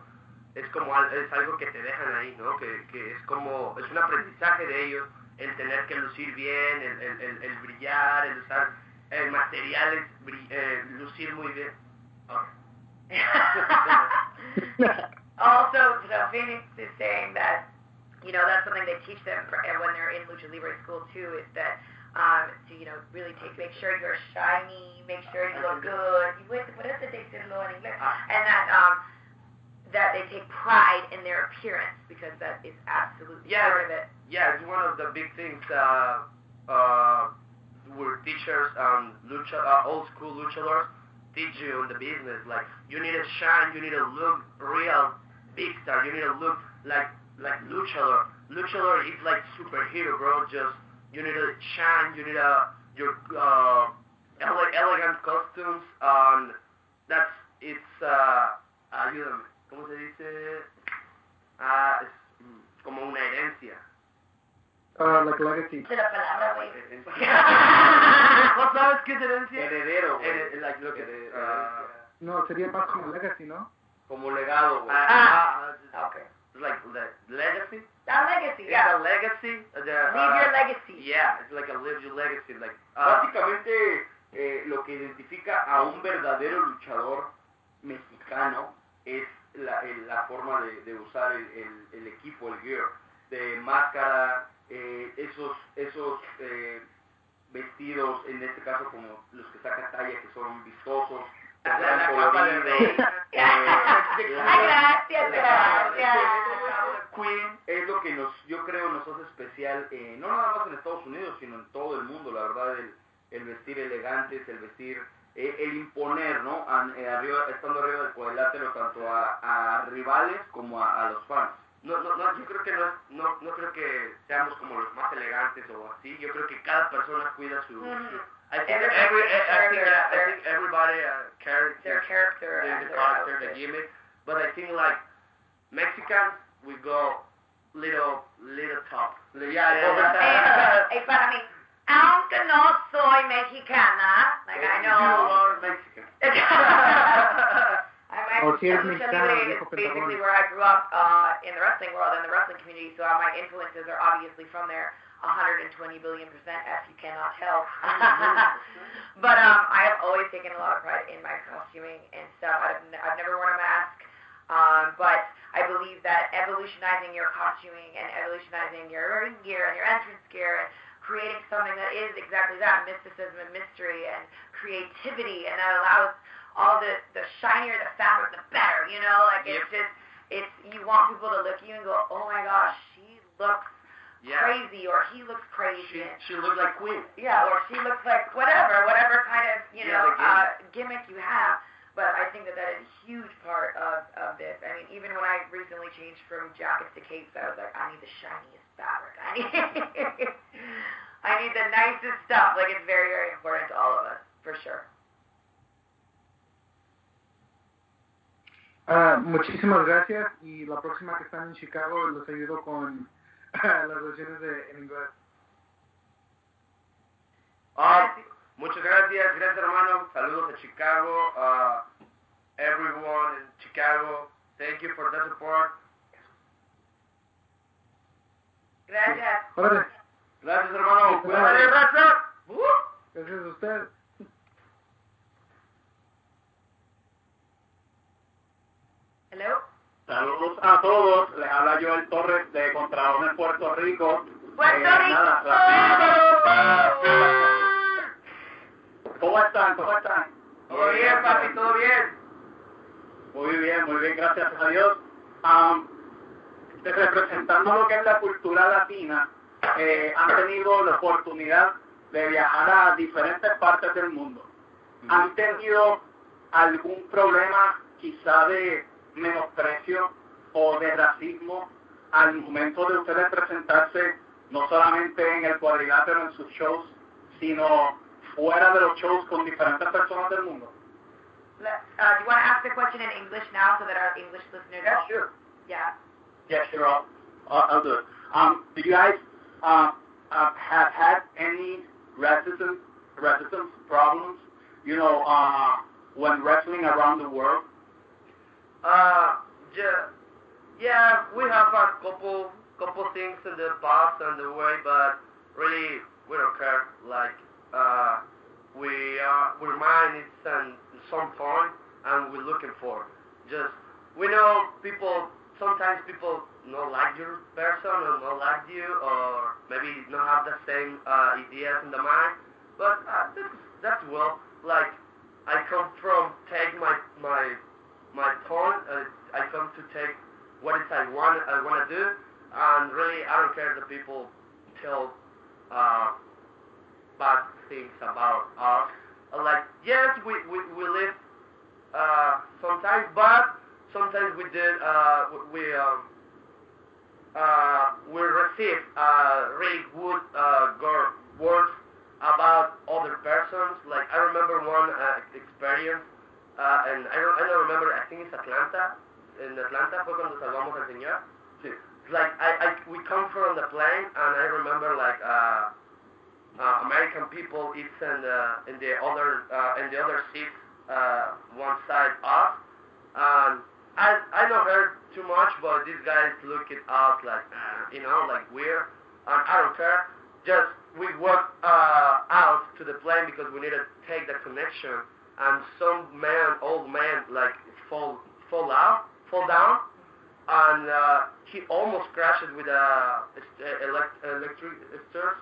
Es como es algo que te dejan ahí, ¿no? Que, que es como, es un aprendizaje de ellos, el tener que lucir bien, el, el, el, el brillar, el usar eh, bri- eh, lucir muy bien. Ok. <laughs> also, so Phoenix is saying that, you know, that's something they teach them for, when they're in Lucha Libre school too, is that um, to, you know, really take, make sure you're shiny, make sure you look good. You wait, por eso decirlo en inglés. And that, um, that they take pride in their appearance because that is absolutely Yeah. part of it. Yeah, it's one of the big things. Uh, uh, where teachers, and lucha, uh, old school luchadors teach you the business. Like you need to shine, you need to look real big star. You need to look like like luchador. Luchador is like superhero, bro. Just you need to shine. You need a your uh, ele- elegant costumes. Um, that's it's uh, ayúdame. ¿Cómo se dice? Ah, es como una herencia. Uh, like legacy. De la palabra, güey. ¿No sabes qué es herencia? Heredero, güey. Heredero, ah, No, sería más como legacy, ¿no? Como legado, güey. ah, ah, Okay. it's like the legacy. That legacy, It's yeah. a legacy. The, Leave your uh, legacy. Yeah, it's like a live your legacy. Like uh, Básicamente, eh, lo que identifica a un verdadero luchador mexicano es la, el- la forma de, de usar el, el- el equipo, el gear, de máscara, eh, esos, esos eh, vestidos, en este caso como los que saca talla, que son vistosos, La- gran la capa de colorido, rey. eh, <laughs> Ay, gracias, gracias. Queen es lo que nos, yo creo, nos hace especial, eh, no nada más en Estados Unidos, sino en todo el mundo, la verdad, el, el vestir elegantes, el vestir, eh, el imponer, ¿no? An- eh, arriba, estando arriba del cuadrilátero, tanto a, a rivales como a, a los fans. No, no, no, yo creo que no, no, no creo que seamos como los más elegantes o así. Yo creo que cada persona cuida su. Su I think Everybody every, I, think, their- yeah, I their- think everybody uh, carries Their character the, and the their character, the gimmick. But I think like Mexicans, we go little, little top. Yeah, Eh, <laughs> eh, para mí, aunque no soy mexicana, like I know. You are Mexican. <laughs> <laughs> I'm O si eres lucha mexicano, libre is viejo basically where I grew up uh, in the wrestling world and the wrestling community, so my influences are obviously from there. 120 billion percent, if you cannot tell. <laughs> but um, I have always taken a lot of pride in my costuming and stuff. I've, n- I've never worn a mask, um, but I believe that evolutionizing your costuming and evolutionizing your ring gear and your entrance gear and creating something that is exactly that mysticism and mystery and creativity and that allows all the the shinier the fabric the better you know like it's just it's you want people to look at you and go oh my gosh she looks Yeah. crazy or he looks crazy She, she looks like Queen. yeah or she looks like whatever whatever kind of you Yeah, know uh, gimmick you have but I think that that is a huge part of, of this. I mean, even when I recently changed from jackets to capes, I was like, I need the shiniest fabric. I need, <laughs> I need the nicest stuff. Like, it's very, very important to all of us, for sure. Ah, muchísimas gracias y la próxima que están en Chicago los ayudo con <laughs> las versiones de, en inglés. Ah, muchas gracias, gracias hermano. Saludos a Chicago. Uh, everyone in Chicago, thank you for the support. Gracias. Gracias hermano. Gracias a usted. Hello? Saludos a todos, les habla Joel Torres de Contralones Puerto Rico. Puerto Eh, Rico. nada, ¿Cómo están? ¿Cómo están? Todo bien, papi, todo bien. Muy bien, muy bien, gracias a Dios. De- representando lo que es la cultura latina, eh, han tenido la oportunidad de viajar a diferentes partes del mundo. ¿Han tenido algún problema quizá de menosprecio o de racismo al momento de ustedes presentarse no solamente en el cuadrilátero en sus shows, sino fuera de los shows con diferentes personas del mundo? Uh, do you want to ask the question in English now so that our English listeners Yeah, sure. Yeah. Yeah, sure. I'll, I'll, I'll do it. Um, do you guys uh, uh, have had any racism, racism problems? You know, uh, when wrestling around the world. Uh, yeah, we have a couple, couple things in the past and the way, but really we don't care. Like, uh, we are, we're mine it's at some point, and we're looking for just. We know people. Sometimes people not like your person or not like you, or maybe not have the same uh, ideas in the mind. But uh, that's that's well. Like, I come from take my my my point. Uh, I come to take what is I want I want to do, and really I don't care if the people tell uh, bad things about us. Uh, like yes, we we, we live uh, sometimes but Sometimes we did uh, we um, uh, we receive uh, really good uh, words about other persons. Like I remember one uh, experience, uh, and I don't, I don't remember. I think it's Atlanta. In Atlanta fue cuando salvamos al señor. Sí. Like I, I we come from the plane, and I remember like uh, uh, American people. It's in the in the other uh, in the other seat, uh, one side us, and I I don't heard too much, but these guys look at us like, you know, like weird. And I don't care. Just we walk uh, out to the plane because we need to take the connection. And some man, old man, like fall fall out, fall down, and uh, he almost crashes with a uh, elect, electric stairs.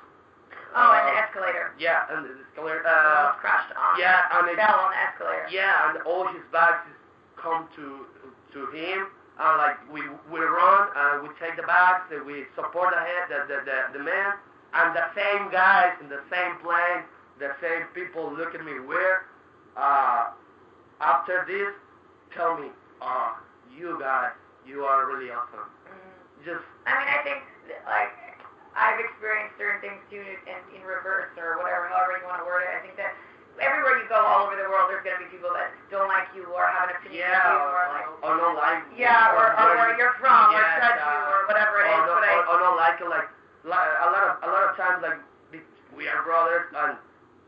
Oh, and the escalator. Yeah, and the escalator. Almost Uh, crashed on. yeah, and it, Fell on the escalator. yeah, and all his bags come to to him. And like we we run and we take the bags and we support the head the the, the, the man and the same guys in the same plane, the same people look at me weird. Uh, after this, tell me, oh, you guys, you are really awesome. Mhm. Just I mean, I think like I've experienced certain things too in, in reverse or whatever, however you want to word it. I think that everywhere you go all over the world, there's going to be people that don't like you or have an opinion yeah, of you or, or like or not like yeah, or, or where you're from or Yes, judge you uh, or whatever it is. or, not, But I, or, or not like it, like like a lot of a lot of times like we are brothers and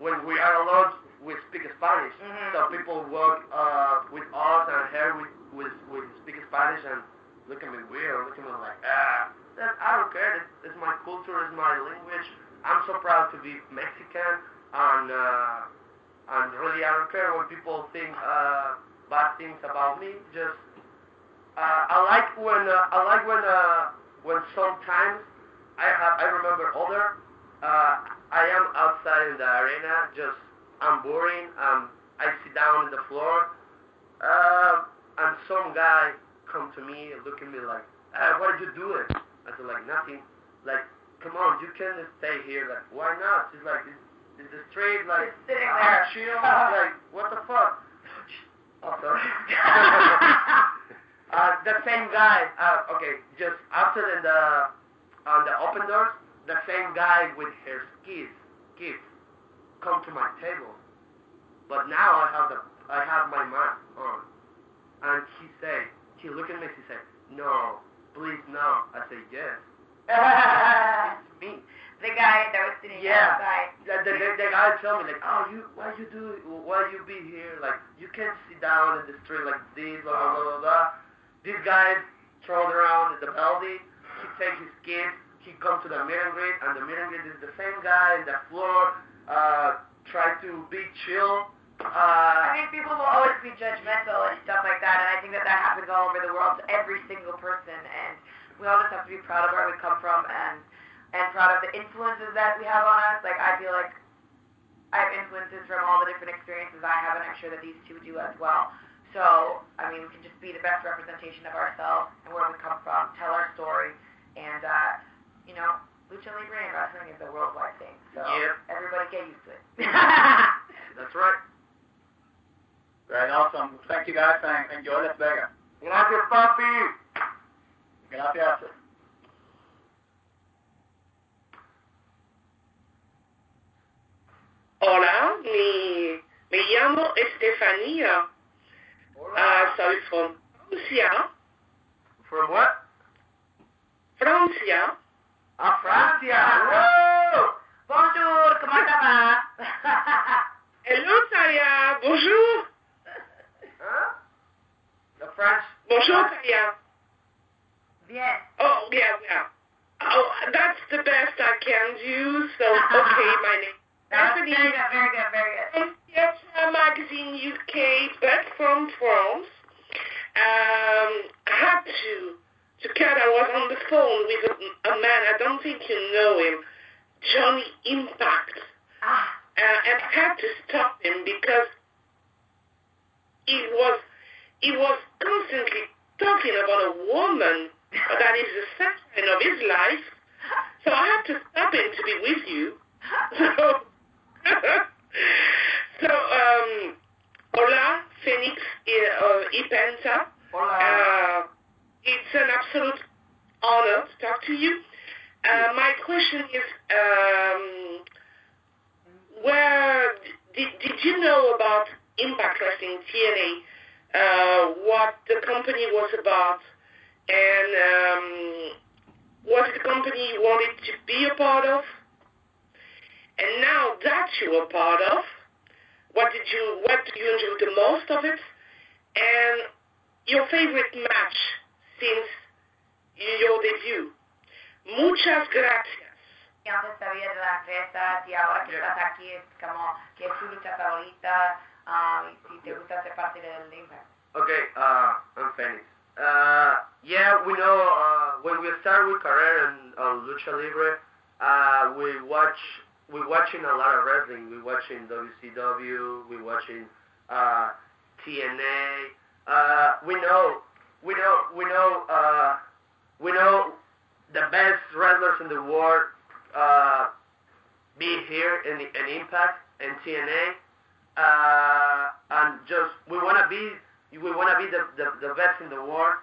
when we are alone we speak Spanish. Mhm. So people work uh, with us and here we we, we speak Spanish and look at me weird, look at me like ah. That, I don't care. It's, it's my culture, it's my language. I'm so proud to be Mexican and uh, and really I don't care when people think uh, bad things about me. Just uh, I like when uh, I like when uh, when sometimes I have I remember other uh, I am outside in the arena just I'm boring um I sit down on the floor uh, and some guy come to me and look at me like uh, what did you do it? I said like nothing. Like come on you can stay here. Like why not? She's like is, is the street like Just sitting there. chill like what the fuck? <laughs> Oh sorry. <laughs> <laughs> Uh, the same guy, uh, okay, just after in the on the open doors, the same guy with his kids, kids, come to my table. But now I have the I have my mask on, and he say, he look at me, he say, no, please no. I say yes, <laughs> it's me. the guy that was sitting Yeah. outside. The, the, the, the guy tell me like, oh, you, why you do, why you be here? Like, you can't sit down in the street like this, blah blah blah blah. blah. This guy thrown around in the building. He take his kids. He come to the meet and greet, and the meet and greet is the same guy in the floor. Uh, try to be chill. I Uh, mean, people will always be judgmental and stuff like that, and I think that that happens all over the world to every single person, and we all just have to be proud of where we come from and and proud of the influences that we have on us. Like I feel like I have influences from all the different experiences I have, and I'm sure that these two do as well. So I mean, we can just be the best representation of ourselves and where we come from, tell our story, and uh, you know, lucha libre and wrestling is a worldwide thing. So Yep. everybody get used to it. <laughs> that's right. Right, awesome. Thank you guys and enjoy Las Vegas. Gracias, papi. Gracias. Hola, mi, me llamo Estefanía. Uh, soy from Francia. From what? Francia. Ah, Francia. Whoa. Bonjour, comment ça va? Hello. Bonjour. Huh? The French. Bonjour. Oh, yeah, yeah. Oh, that's the best I can do. So, <laughs> okay, my name That's very good, very good, very good. from Theatre Magazine UK, but from France. Um, I had to to. I was on the phone with a, a man. I don't think you know him, Johnny Impact, Ah, uh, and I had to stop him because he was he was constantly talking about a woman that is the sunshine of his life. So I had to stop him to be with you. So, <laughs> so um, hola, Phoenix uh, y Penta. Hola. Uh, it's an absolute honor to you. Uh, my question is, um, where did, did you know about Impact Wrestling TNA? Uh, what the company was about, and um, was the company wanted to be a part of? And now that you are part of, what did you what do you enjoy the most of it? And your favorite match since your debut. Muchas gracias. Antes sabía de la empresa y ahora que estás aquí es como que es tu lucha favorita um, y si te gusta parte del. Okay, uh, I'm Phoenix. Uh, yeah, we know uh, when we start with career in uh, lucha libre, uh, we watch we watching a lot of wrestling. We watching WCW. We watching uh, TNA. Uh, we know we know we know uh, we know the best wrestlers in the world uh, be here in, in Impact and TNA. Uh, and just we want to be we want to be the, the, the best in the world.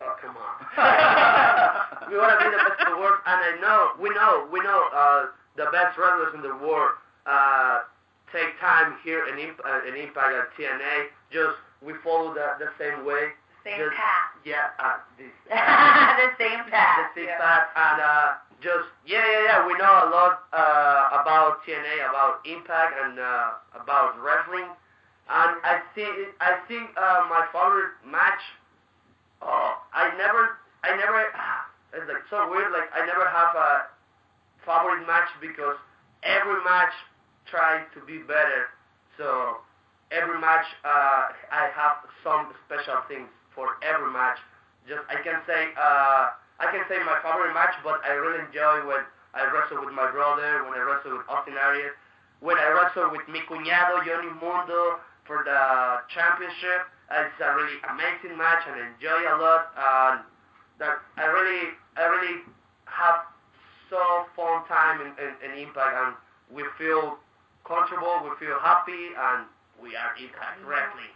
Oh come on! <laughs> we want to be the best in the world, and I know we know we know uh, the best wrestlers in the world uh, take time here in, uh, in Impact at TNA. Just we follow the the same way. Same just, path. Yeah, uh, this, <laughs> the same path. the same yeah. path, and uh, just yeah, yeah, yeah. We know a lot uh, about TNA, about Impact, and uh, about wrestling. And I think I think uh, my favorite match. Oh, I never, I never. <sighs> It's like so weird. Like I never have a favorite match because every match tries to be better. So every match uh, I have some special things for every match. Just I can say uh, I can say my favorite match, but I really enjoy when I wrestle with my brother, when I wrestle with Austin Aries, when I wrestle with mi cuñado Johnny Mundo for the championship. It's a really amazing match and I enjoy a lot. And that I really I really have so fun time in Impact and we feel comfortable, we feel happy, and we are Impact Wrestling.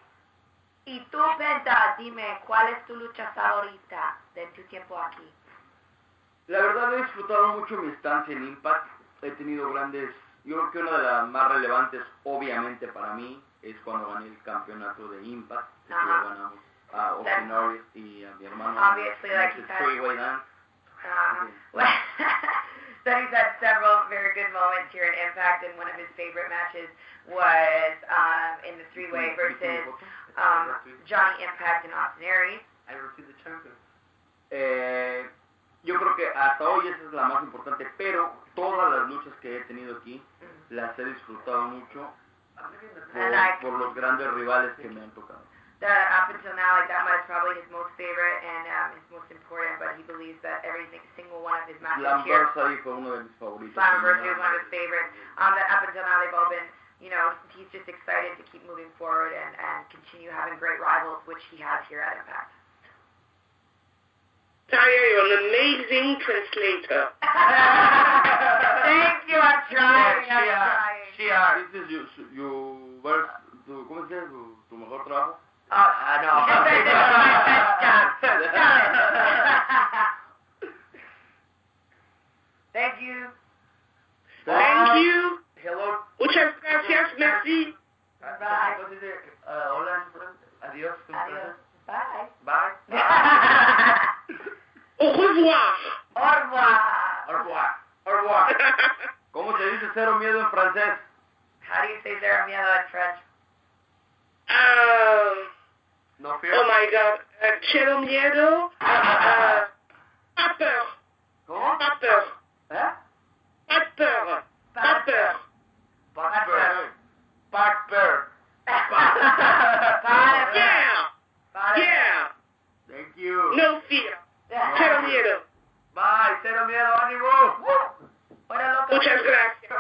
Y tú, Penta, dime, ¿cuál es tu lucha favorita de tu tiempo aquí? La verdad he disfrutado mucho mi estancia en Impact. He tenido grandes, yo creo que una de las más relevantes, obviamente para mí, es cuando gané el campeonato de Impact. que lo ganamos a Aries y a mi hermano. Obviously, like you said. well, so he's had several very good moments here in Impact, and one of his favorite matches was um, in the three-way versus um, Johnny Impact and Austin Aries. I received the champion. Eh, yo creo que hasta hoy esa es la más importante, pero todas las luchas que he tenido aquí las he disfrutado mucho por, like- por los grandes rivales que me han tocado. That up until now, like that was probably his most favorite and um, his most important, but he believes that every single one of his matches here Slammiversary fue uno de mis favoritos. Slammiversary was one of his favorites. Um, that up until now they've all been, you know, he's just excited to keep moving forward and, and continue having great rivals, which he has here at Impact. Taya, you're an amazing translator. <laughs> Thank you, I'm trying, I'm Shia, trying. Shia, this is you, you verse, tu, ¿cómo se dice? Tu, tu mejor trabajo. Oh, uh, no. Stop, stop. Thank you. Thank you. Hello. Muchas gracias, merci. Bye. ¿Cómo se dice? Uh, hola en francés. Adiós. en Adiós. francés. Bye. Bye. <laughs> Au revoir. Au revoir. Au revoir. Au revoir. ¿Cómo se dice cero miedo en francés? How do you say zero miedo in French? Uh, No fear. oh my god. Uh, Cero miedo. Uh, pas peur. ¿Cómo? Pas peur. ¿Eh? Pas peur. Pas peur. Back bear. Back bear. Para. Yeah. Para. Yeah. Thank you. No fear. Cero miedo. Bye. Cero miedo. Ánimo. Hola, loco. Muchas gracias.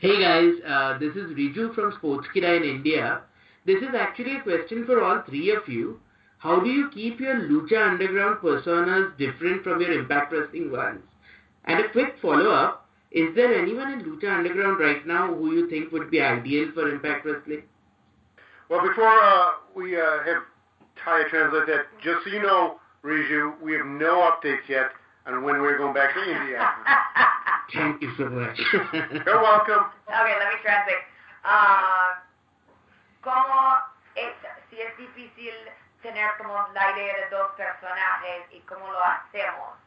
Hey guys, uh, this is Riju from Sportskeeda in India. This is actually a question for all three of you. How do you keep your Lucha Underground personas different from your Impact Wrestling ones? And a quick follow-up, is there anyone in Lucha Underground right now who you think would be ideal for Impact Wrestling? Well, before uh, we uh, have Taya translate that, just so you know, Riju, we have no updates yet on when we're going back to India. <laughs> Thank you so much. You're welcome. Okay, let me translate. Uh, ¿Cómo es, si es difícil tener como la idea de dos personajes y cómo lo hacemos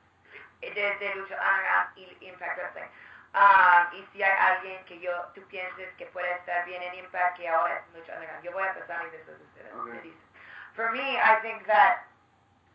desde Lucha Underground y Impact Wrestling? Um, y si hay alguien que yo, tú pienses que puede estar bien en Impact, que ahora es mucho underground. Yo voy a empezar y después ustedes me dicen. For me, I think that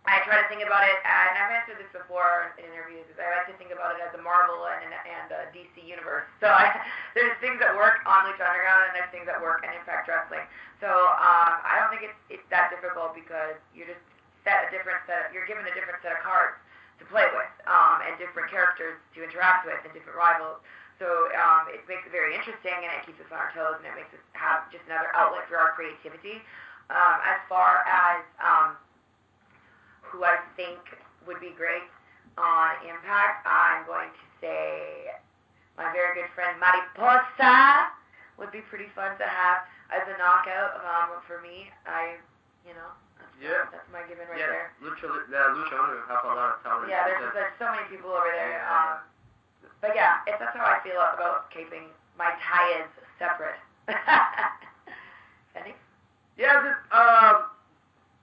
I try to think about it, and I've answered this before in interviews, is I like to think about it as a Marvel and, and a DC universe. So I, <laughs> there's things that work on Lucha Underground, and there's things that work in Impact Wrestling. So um, I don't think it's, it's that difficult because you're just set a different set, of, you're given a different set of cards to play with, um, and different characters to interact with, and different rivals. So um, it makes it very interesting, and it keeps us on our toes, and it makes us have just another outlet for our creativity. Um, as far as um, who I think would be great on Impact, I'm going to say my very good friend Mariposa would be pretty fun to have as a knockout um, for me. I, you know, that's, Yeah. that's my given right yeah, there. Lucha, uh, Lucha Underground have a lot of talent. Yeah, there's, Just- there's so many people over there. Yeah. Um, but yeah, it's, that's how I feel about keeping my ties separate. <laughs> Any? Yeah, just uh,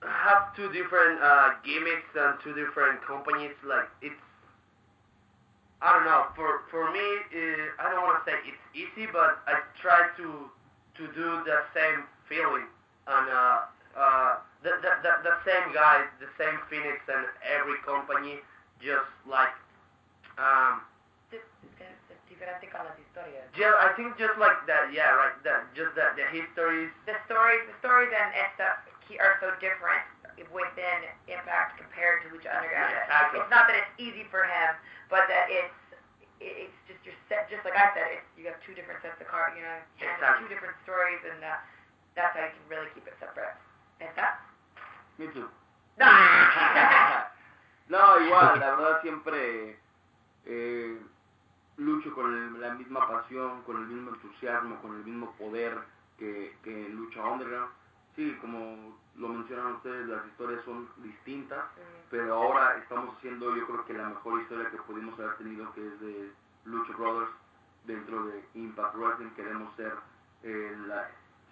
have two different uh, gimmicks and two different companies. Like it's, I don't know. For for me, uh, I don't want to say it's easy, but I try to to do the same feeling and uh, uh, the, the the the same guy, the same Phoenix, and every company just like um. Diferente con las historias. Just, I think just like that, yeah, right. That just that the histories. The stories, the stories and stuff he- are so different within Impact compared to Lucha Underground. Yeah, exactly. It's not that it's easy for him, but that it's it's just you're set. Just like I said, it's you have two different sets of cards. You know, Exactly. two different stories, and uh, that's how you can really keep it separate. And that. Me too. <laughs> No. <laughs> No, igual, la verdad siempre eh, lucho con el- la misma pasión, con el mismo entusiasmo, con el mismo poder que, que Lucha Underground. Sí, como lo mencionan ustedes, las historias son distintas, pero ahora estamos haciendo yo creo que la mejor historia que pudimos haber tenido, que es de Lucha Brothers dentro de Impact Wrestling. Queremos ser eh, la,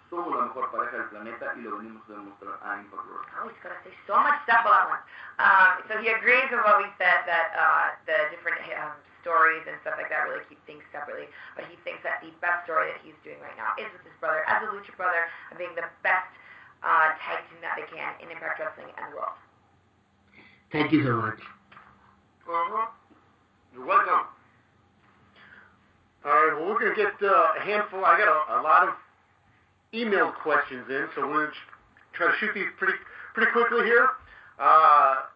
somos la mejor pareja del planeta y lo venimos a demostrar a Impact Wrestling. Oh, he's gonna say so much stuff all at once. Um, so he agrees with what we said that uh, the different um, stories and stuff like that really keep things separately. But he thinks that the best story that he's doing right now is with his brother, as a lucha brother, and being the best uh, tag team that they in Impact Wrestling and the world. Thank you so much. Uh-huh. You're welcome. All right, well, we're going to get uh, a handful. I got a, a lot of emailed questions in, so we're going to try to shoot these pretty pretty quickly here. Uh,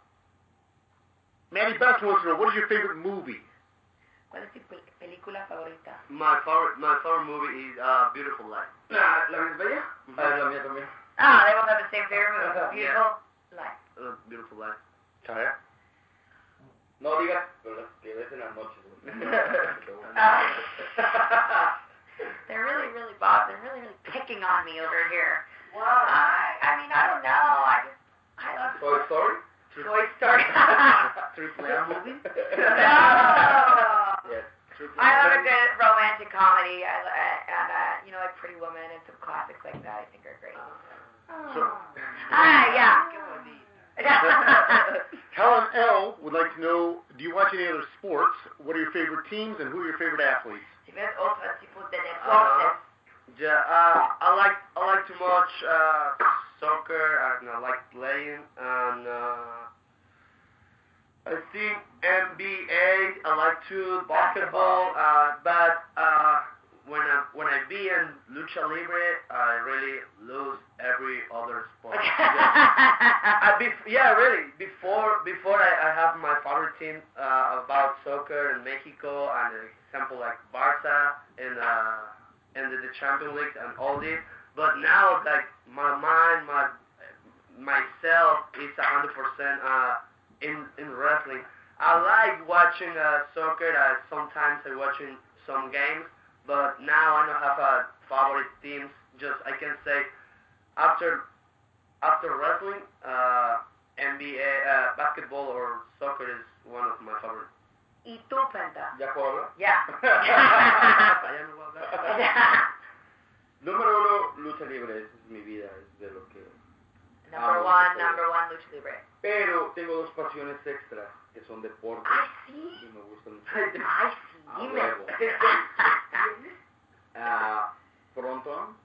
Manny Best wants to know, what is your favorite movie? ¿Cuál es tu película favorita? My favorite, my favorite movie is uh, Beautiful Life. ¿La, la vida es bella? Ah, es la mía también. Ah, they both have the same favorite movie. Beautiful Life. Uh, beautiful Life. Taya? No digas, pero las que ves en las noches. They're really, really, Bob, they're really, really picking on me over here. Wow. I, I mean, I don't know. I just, I love Toy Story? Toy Story. Triple M movie? no. Yes. I love a good romantic comedy. I, li- and, uh, you know, like Pretty Woman and some classics like that I think are great. So, Ah, yeah. <laughs> Helen L. would like to know, do you watch any other sports? What are your favorite teams, and who are your favorite athletes? si ves otros tipos de Uh, deportes, yeah, uh, I like I like to watch uh, soccer and I like playing and uh, I think NBA. I like to basketball, uh, but uh, when I when I be in lucha libre, I really lose every other sport. <laughs> I bef- yeah, really. Before before I, I have my favorite team uh, about soccer in Mexico and uh, example like Barca in uh, in the, the Champions League and all this. But now like my mind, my myself is a hundred percent uh in in wrestling. I like watching uh, soccer. Uh, sometimes I watching some games, but now I don't have a favorite teams. Just I can say after after wrestling, uh, NBA, uh, basketball or soccer is one of my favorite. y tú, Penta. ¿Ya puedo hablar? Yeah. I am well done. Número uno, lucha libre. Esa es mi vida. Es de lo que number one, number one, Lucha Libre. Pero tengo dos pasiones extras, que son deportes. Ay, sí. Y me gustan mucho. Ay, sí, A dime. huevo. Ah, Fronton.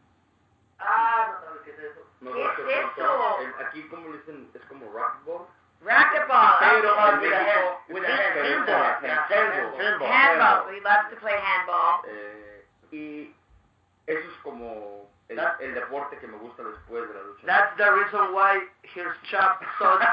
Ah, no sabes qué es eso. No ¿Qué sabes es qué fronton. eso? En- aquí, como le dicen, es como racquetball. Racquetball. Pero okay. en with a México, hand- with a hand- pero handball. es Yeah, handball. handball. Handball. We love to play handball. Eh, y eso es como el, That- el deporte que me gusta después de la lucha. That's the reason why his chop so <laughs> strong.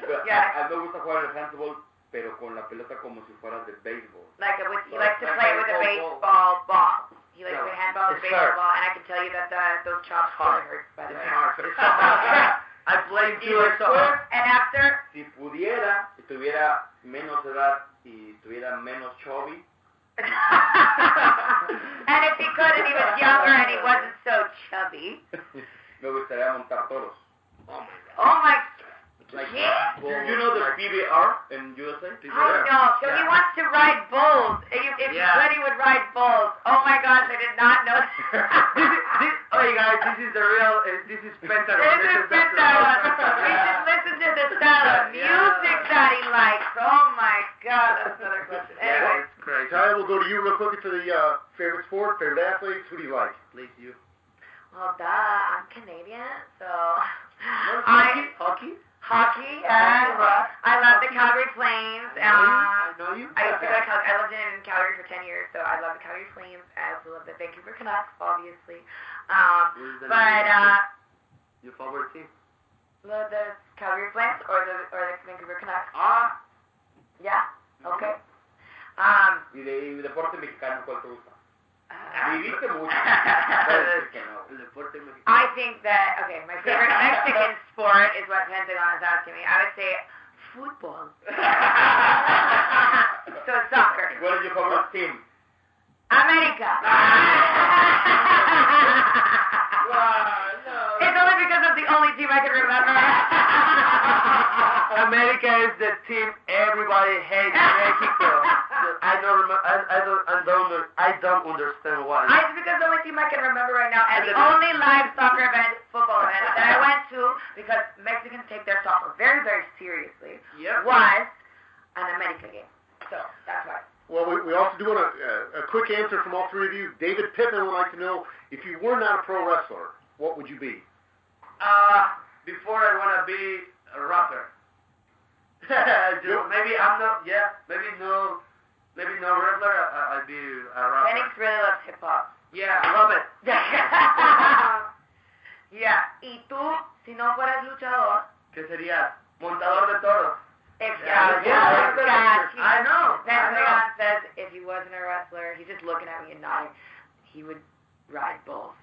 Pero <laughs> Yeah. a, a mí me gusta jugar el handball, pero con la pelota como si fuera de béisbol. Like with, he Like- likes to play with a baseball ball. He likes Yeah. to handball with baseball hard. ball, and I can tell you that the, those chops hard. hurt. By the It's hard. <laughs> It's hard. I played después, hard. And after, si pudiera, si tuviera menos edad y tuviera menos chubby, <laughs> and if he could, and he was younger, and he wasn't so chubby. <laughs> me gustaría montar toros. Oh my god. Oh my! Like, Yeah. you, you know the PBR in USA? I know. So he wants to ride bulls. If, if Yeah. he could, he would ride bulls. Oh my gosh, I did not know. <laughs> this, this, hey guys, this is the real. Uh, this is Pentagon. This is the- Pentagon. <laughs> We should listen to the style of Yeah. music that he likes. Oh my god, that's another <laughs> question. Yeah, Anyway, it's crazy. Ty, we'll go to you real quick for the uh, favorite sport, favorite athletes. Who do you like? Please, you. well, duh, I'm Canadian, so Hockey? I Hockey? Hockey and I love the Calgary Flames. I know you. Uh, I know you. I used to go to Calgary. I lived in Calgary for 10 years, so I love the Calgary Flames. I love the Vancouver Canucks, obviously. Um, but uh, Your favorite team? the, the Calgary Flames or the or the Vancouver Canucks. Ah. Yeah. Okay. Um. Y de deporte mexicano, ¿cuál te gusta? Ah, <laughs> I think that okay, my favorite Mexican <laughs> sport is what Pentagon is asking me. I would say football. <laughs> so soccer. What is your favorite team? America. It's ah. only because of the only team I can remember. <laughs> America is the team everybody hates Mexico. I don't remember. I, I don't. I don't. I don't understand why. I, it's because the only team I can remember right now, and the the- only live soccer event, football event that I went to, because Mexicans take their soccer very, very seriously, Yep. was an America game. So that's why. Well, we, we also do want a, uh, a quick answer from all three of you. David Pittman would like to know if you were not a pro wrestler, what would you be? Uh, before I wanna be a rapper. <laughs> Maybe I'm not. Yeah. Maybe no. Maybe no wrestler. I, I'll be a rapper. Phoenix really loves hip hop. Yeah, I love it. <laughs> yeah. Y tú, si no fueras luchador, ¿Qué sería? Montador de toros. if Yeah, yeah, yeah, I know. I Pentagon know. says if he wasn't a wrestler, he's just looking at me and nodding. He would ride bulls,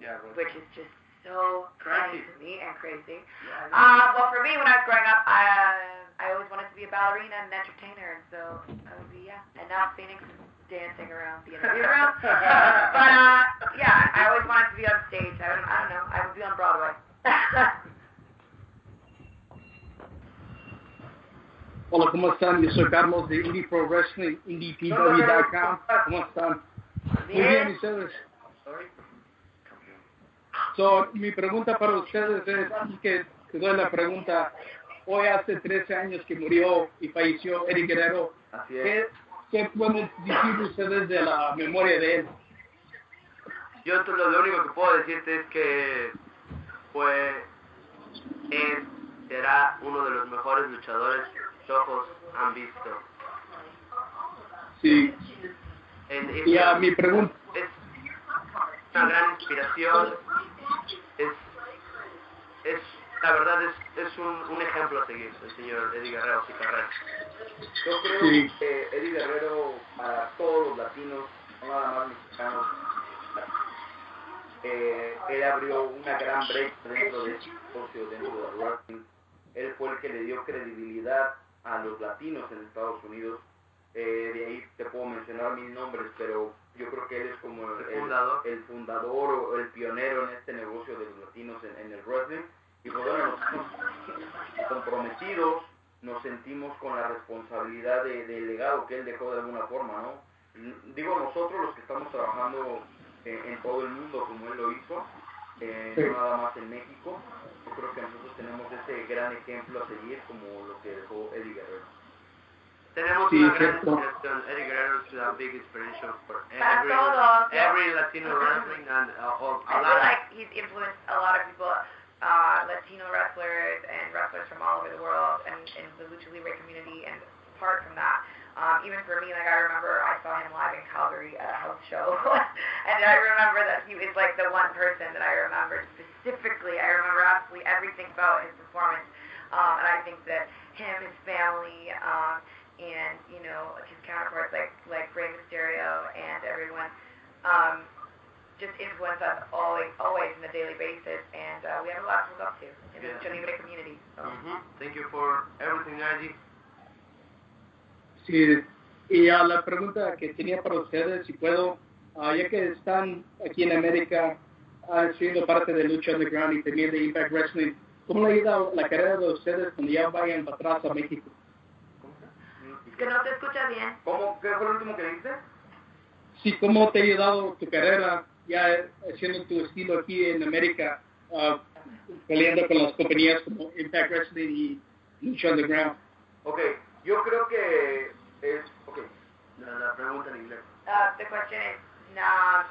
Yeah, which is just so funny Crazy. to me and crazy. Yeah, Uh, well, for me, when I was growing up, I I always wanted to be a ballerina and an entertainer, and so I would be yeah. And now Phoenix dancing around the interview room. <laughs> but uh, yeah, I always wanted to be on stage. I don't, I don't know. I would be on Broadway. <laughs> Hola, ¿cómo están? Yo soy Carlos de Indie Pro Wrestling, IndiePW.com. ¿Cómo están? Muy bien, ¿y ustedes? Sorry. So, mi pregunta para ustedes es, que te doy la pregunta, hoy hace 13 años que murió y falleció Eric Guerrero, Así es. ¿qué, qué pueden decir ustedes de la memoria de él? Yo lo, lo único que puedo decirte es que fue, es, será uno de los mejores luchadores que ojos han visto. Sí, En- es, y a mi pregunta, es una gran inspiración, es la verdad es, es un, un ejemplo a seguir, el señor Eddie Guerrero, su carrera. Yo creo Sí. que Eddie Guerrero, para todos los latinos, no nada más mexicanos, eh, él abrió una gran brecha dentro de este negocio, dentro del wrestling. Él fue el que le dio credibilidad a los latinos en Estados Unidos. Eh, de ahí te puedo mencionar mil nombres, pero yo creo que él es como el, El fundador. el fundador o el pionero en este negocio de los latinos en, en el wrestling. Y pues bueno, nosotros <laughs> comprometidos nos sentimos con la responsabilidad de- del legado que él dejó de alguna forma, ¿no? Digo nosotros los que estamos trabajando en, en todo el mundo como él lo hizo, eh, Sí. no nada más en México. Yo creo que nosotros tenemos ese gran ejemplo a seguir como lo que dejó Eddie Guerrero. Tenemos Sí, una gran cierto. inspiración. Eddie Guerrero is a big inspiration for Para every, yeah. every Latino wrestling and uh, all- I a feel lot of like he's influenced a lot of people, uh, Latino wrestlers and wrestlers from all over the world and in the lucha libre community. And apart from that, um, even for me, like I remember I saw him live in Calgary at a house show, <laughs> and I remember that he was like the one person that I remembered specifically. I remember absolutely everything about his performance, um, and I think that him, his family, um, and you know his counterparts like like Rey Mysterio and everyone. Um, just influence us always, always on a daily basis, and uh, we have a lot to look up to in the Yeah. Lucha Libre community. So. Mhm. Thank you for everything, Ivy. Sí, y a la pregunta que tenía para ustedes, si puedo, ah, ya que están aquí en América, han sido parte de Lucha Underground y también de Impact Wrestling, ¿cómo le ha ido la carrera de ustedes cuando ya vayan para atrás a México? Que no te escucha bien. ¿Cómo? ¿Qué fue lo último que dijiste? Sí, ¿cómo te ha ayudado tu carrera ya haciendo tu estilo aquí en América, ah, peleando con las compañías como Impact Wrestling y Lucha Underground? Ok, yo creo que es... Ok, La, la pregunta en inglés. Uh, the question is, nah,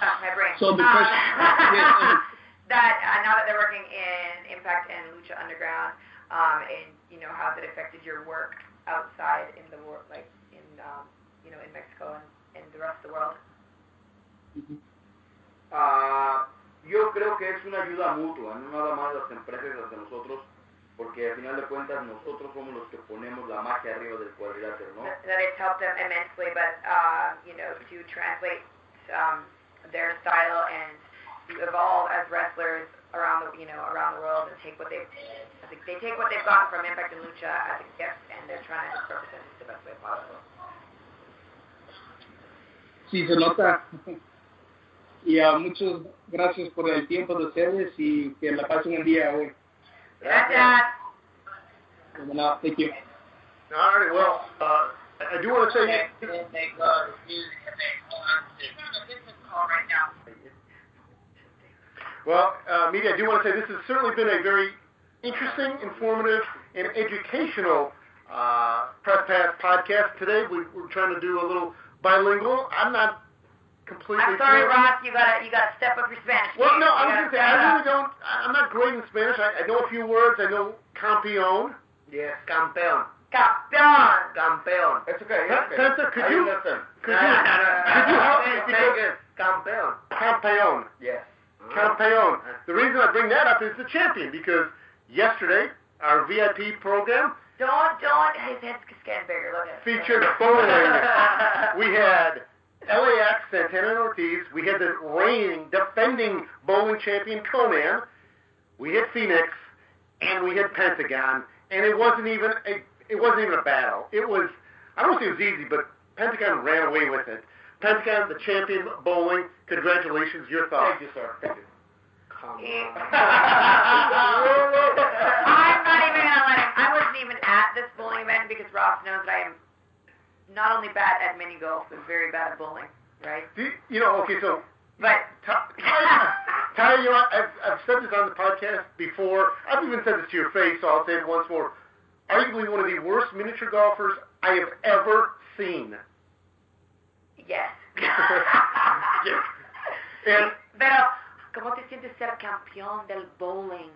ah, my brain. So the <laughs> Um, question- yes, that uh, now that they're working in Impact and Lucha Underground, um, and you know, how's it affected your work outside in the world, like in, um, you know, in Mexico and, and the rest of the world? Ah, yo creo que es una ayuda mutua, no nada más las empresas hacia nosotros, porque al final de cuentas nosotros somos los que ponemos la magia arriba del cuadrilátero, ¿no? That, that it's helped them immensely, but uh, you know, to translate um, their style and to evolve as wrestlers around the, you know, around the world and take what they've, I think they take what they've gotten from Impact and Lucha as a gift, and they're trying to just represent it the best way possible. Sí, se nota. Y ah, muchas gracias por el tiempo de ustedes y que la pasen un día hoy. Gracias. Bueno, thank you. All right, well, uh, I I do want to say, well, uh, media, I do want to say this has certainly been a very interesting, informative, and educational uh, press pass podcast today. We, we're trying to do a little bilingual. I'm not completely. I'm sorry, fluent. Ross. You gotta, you gotta step up your Spanish. Well, no, You I was gotta going to say, step I it really up. don't, I- I'm not great in Spanish. I, I know a few words. I know campeón. Yes, campeón. Campeón. Campeón. It's okay, Pe- it's okay. Penta, could you, understand. could you, could you help me? Say- say Because. Campeón. campeón, Yes. Campeón. The reason I bring that up is the champion because yesterday our VIP program Don't, don't. His head's getting bigger. Look at it. featured bowling. <laughs> we had LAX, Santana and Ortiz. We had the reigning, defending bowling champion Konnan. We had Phoenix, and we had Pentagon. And it wasn't even a, it wasn't even a battle. It was, I don't think it was easy, but Pentagon ran away with it. Pentagon, the champion bowling. Congratulations, your thoughts. Thank you, sir. Thank you. <laughs> I'm not even gonna let him. I wasn't even at this bowling event because Ross knows that I am not only bad at mini golf, but very bad at bowling. Right? Do you, you know, okay, so But Ty, Ty, you know, I've, I've said this on the podcast before. I've even said this to your face, so I'll say it once more. Arguably one of the worst miniature golfers I have ever seen. Yes. <laughs> Pero, ¿cómo te sientes ser campeón del bowling?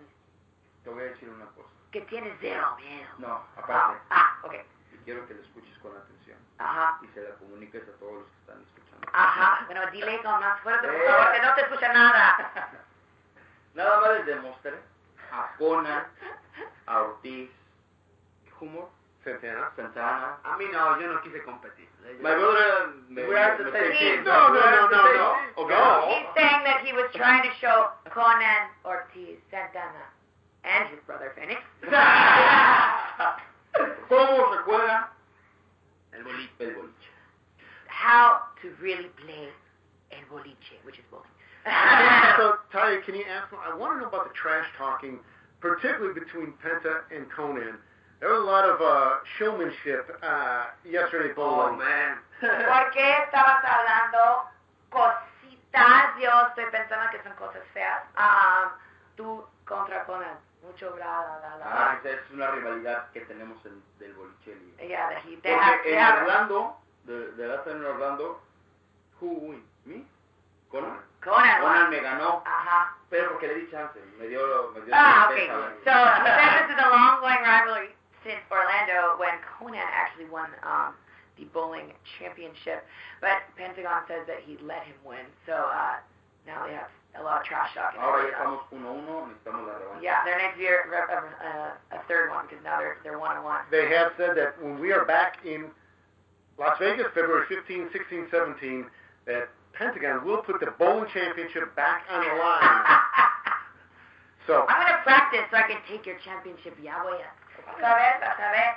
Te voy a decir una cosa. Que tienes cero miedo. No, Ah, aparte, ah, ok. y quiero que lo escuches con atención Ajá. y se la comuniques a todos los que están escuchando. Ajá. Bueno, dile con más fuerte, por favor, que no te escucha nada. <laughs> Nada más les demostré a Conan, a Ortiz, Humor, Santana. Santana. A mí no, yo no quise competir. My brother, me, We're at the me- same me- team. No, no, no, no, no. Okay. No. He's saying that he was trying to show Konnan Ortiz Santana and his brother Phoenix. <laughs> ¿Cómo se juega El boliche. el boliche? How to really play el boliche, which is bowling. <laughs> so, <laughs> Talia, can you ask? I want to know about the trash talking, particularly between Penta and Konnan. There was a lot of uh, showmanship uh, yesterday Oh, bowling. man. ¿Por qué estabas hablando cositas yo estoy pensando que son cosas feas. Um, tú contra Conan, mucho bla, bla, bla. Ah, esa es una rivalidad que tenemos en, del bolichelli. Yeah, that he, they Porque have, en Orlando, de, de la en Orlando, who win? ¿Me? ¿Conan? Conan Conan me ganó, Ajá. pero porque le di chance, me dio, me dio Ah, okay. So he said this is a long-going rivalry since Orlando when Konnan actually won um, the bowling championship. But Pentagon says that he let him win. So uh, now they have a lot of trash talking. Ahora ya estamos 1-1, necesitamos la revancha. Yeah, there needs to be a, a, third one because now they're they're one on one. They have said that when we are back in Las Vegas, February 15, 16, 17, that Pentagon will put the bowling championship back on the line. <laughs> So, I'm gonna practice so I can take your championship. Ya voy a. Vas a ver, vas a ver.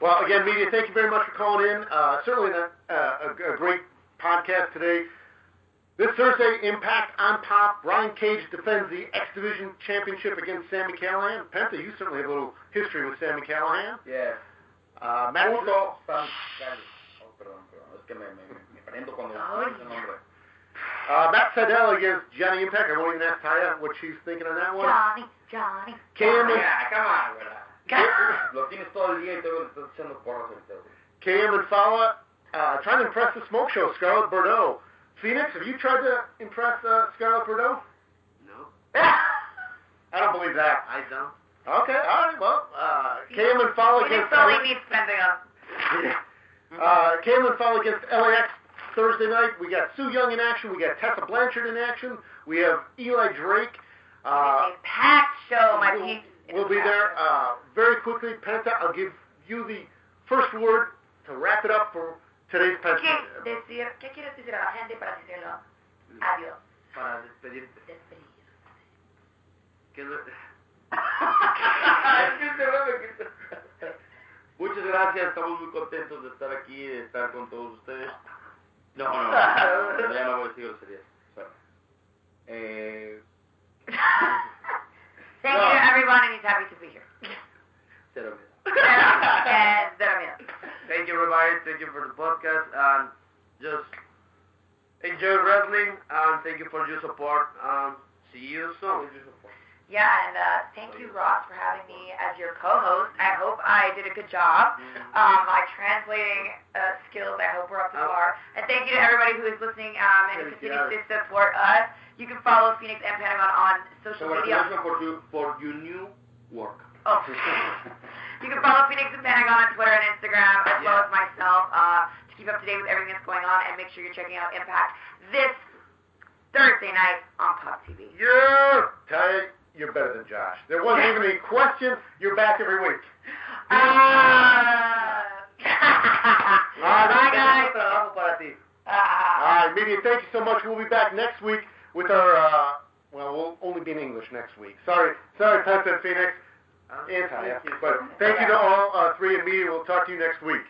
well, again, media, thank you very much for calling in. Uh, certainly a, a, a great podcast today. This Thursday, Impact on Pop. Brian Cage defends the X Division Championship against Sami Callihan. Penta, you certainly have a little history with Sami Callihan. Yeah. Uh, Matt, Puto Sam Cali. Oh, perdón, perdón, es que me, me, me, me prendo cuando el nombre. uh, Matt Sydal against Johnny Impact. I won't even ask Taya what she's thinking on that one. Johnny, Johnny. KM and, Ya, come on, güey. Lo tienes todo el día y todavía le estás echando porras ahorita. KM and Fallah uh, trying to impress the smoke show, Scarlett Bordeaux. Phoenix, have you tried to impress uh, Scarlett Bordeaux? No, <laughs> I don't believe that. I don't. Okay, all right, well, uh, KM and Fallah against only LA, needs Pentagon. uh, KM and Fallah against LAX Thursday night. We got Su Yung in action. We got Tessa Blanchard in action. We have Eli Drake. Uh, a packed show, my. It's we'll be there uh, very quickly. Penta, I'll give you the first word to wrap it up for today's Penta. ¿Qué decir? ¿Qué quieres decir a la gente para decirlo? Adiós. Para despedirte. Despedir. ¿Qué lo- <laughs> Es que este güey me quita. Muchas gracias, estamos muy contentos de estar aquí, de estar con todos ustedes. No, no, no, <laughs> ya no voy a decir groserías. Sorry. Eh, <laughs> Thank No. you to everyone, and he's happy to be here. cero miedo. and cero miedo. Thank you, everybody. Thank you for the podcast. And just enjoy wrestling. And thank you for your support. And see you soon. Yeah, and uh, thank you, Ross, for having me as your co-host. I hope I did a good job. Um, my translating uh, skills, I hope, we're up to par. And thank you to everybody who is listening um, and who continues to support us. You can follow Phoenix and Pentagon on social media. Congratulations for you, for your new work. Oh. <laughs> you can follow Phoenix and Pentagon on Twitter and Instagram, as well as myself, uh, to keep up to date with everything that's going on, and make sure you're checking out Impact this Thursday night on Pop TV. Yeah, Ty, you're better than Josh. There wasn't even any question. You're back every week. Uh, <laughs> Bye, guys. trabajo para ti. Uh, All right, media, thank you so much. We'll be back next week with our, uh, well, we'll only be in English next week. Sorry, sorry, Penta and Phoenix and Taya. But thank you to all uh, three in media. We'll talk to you next week.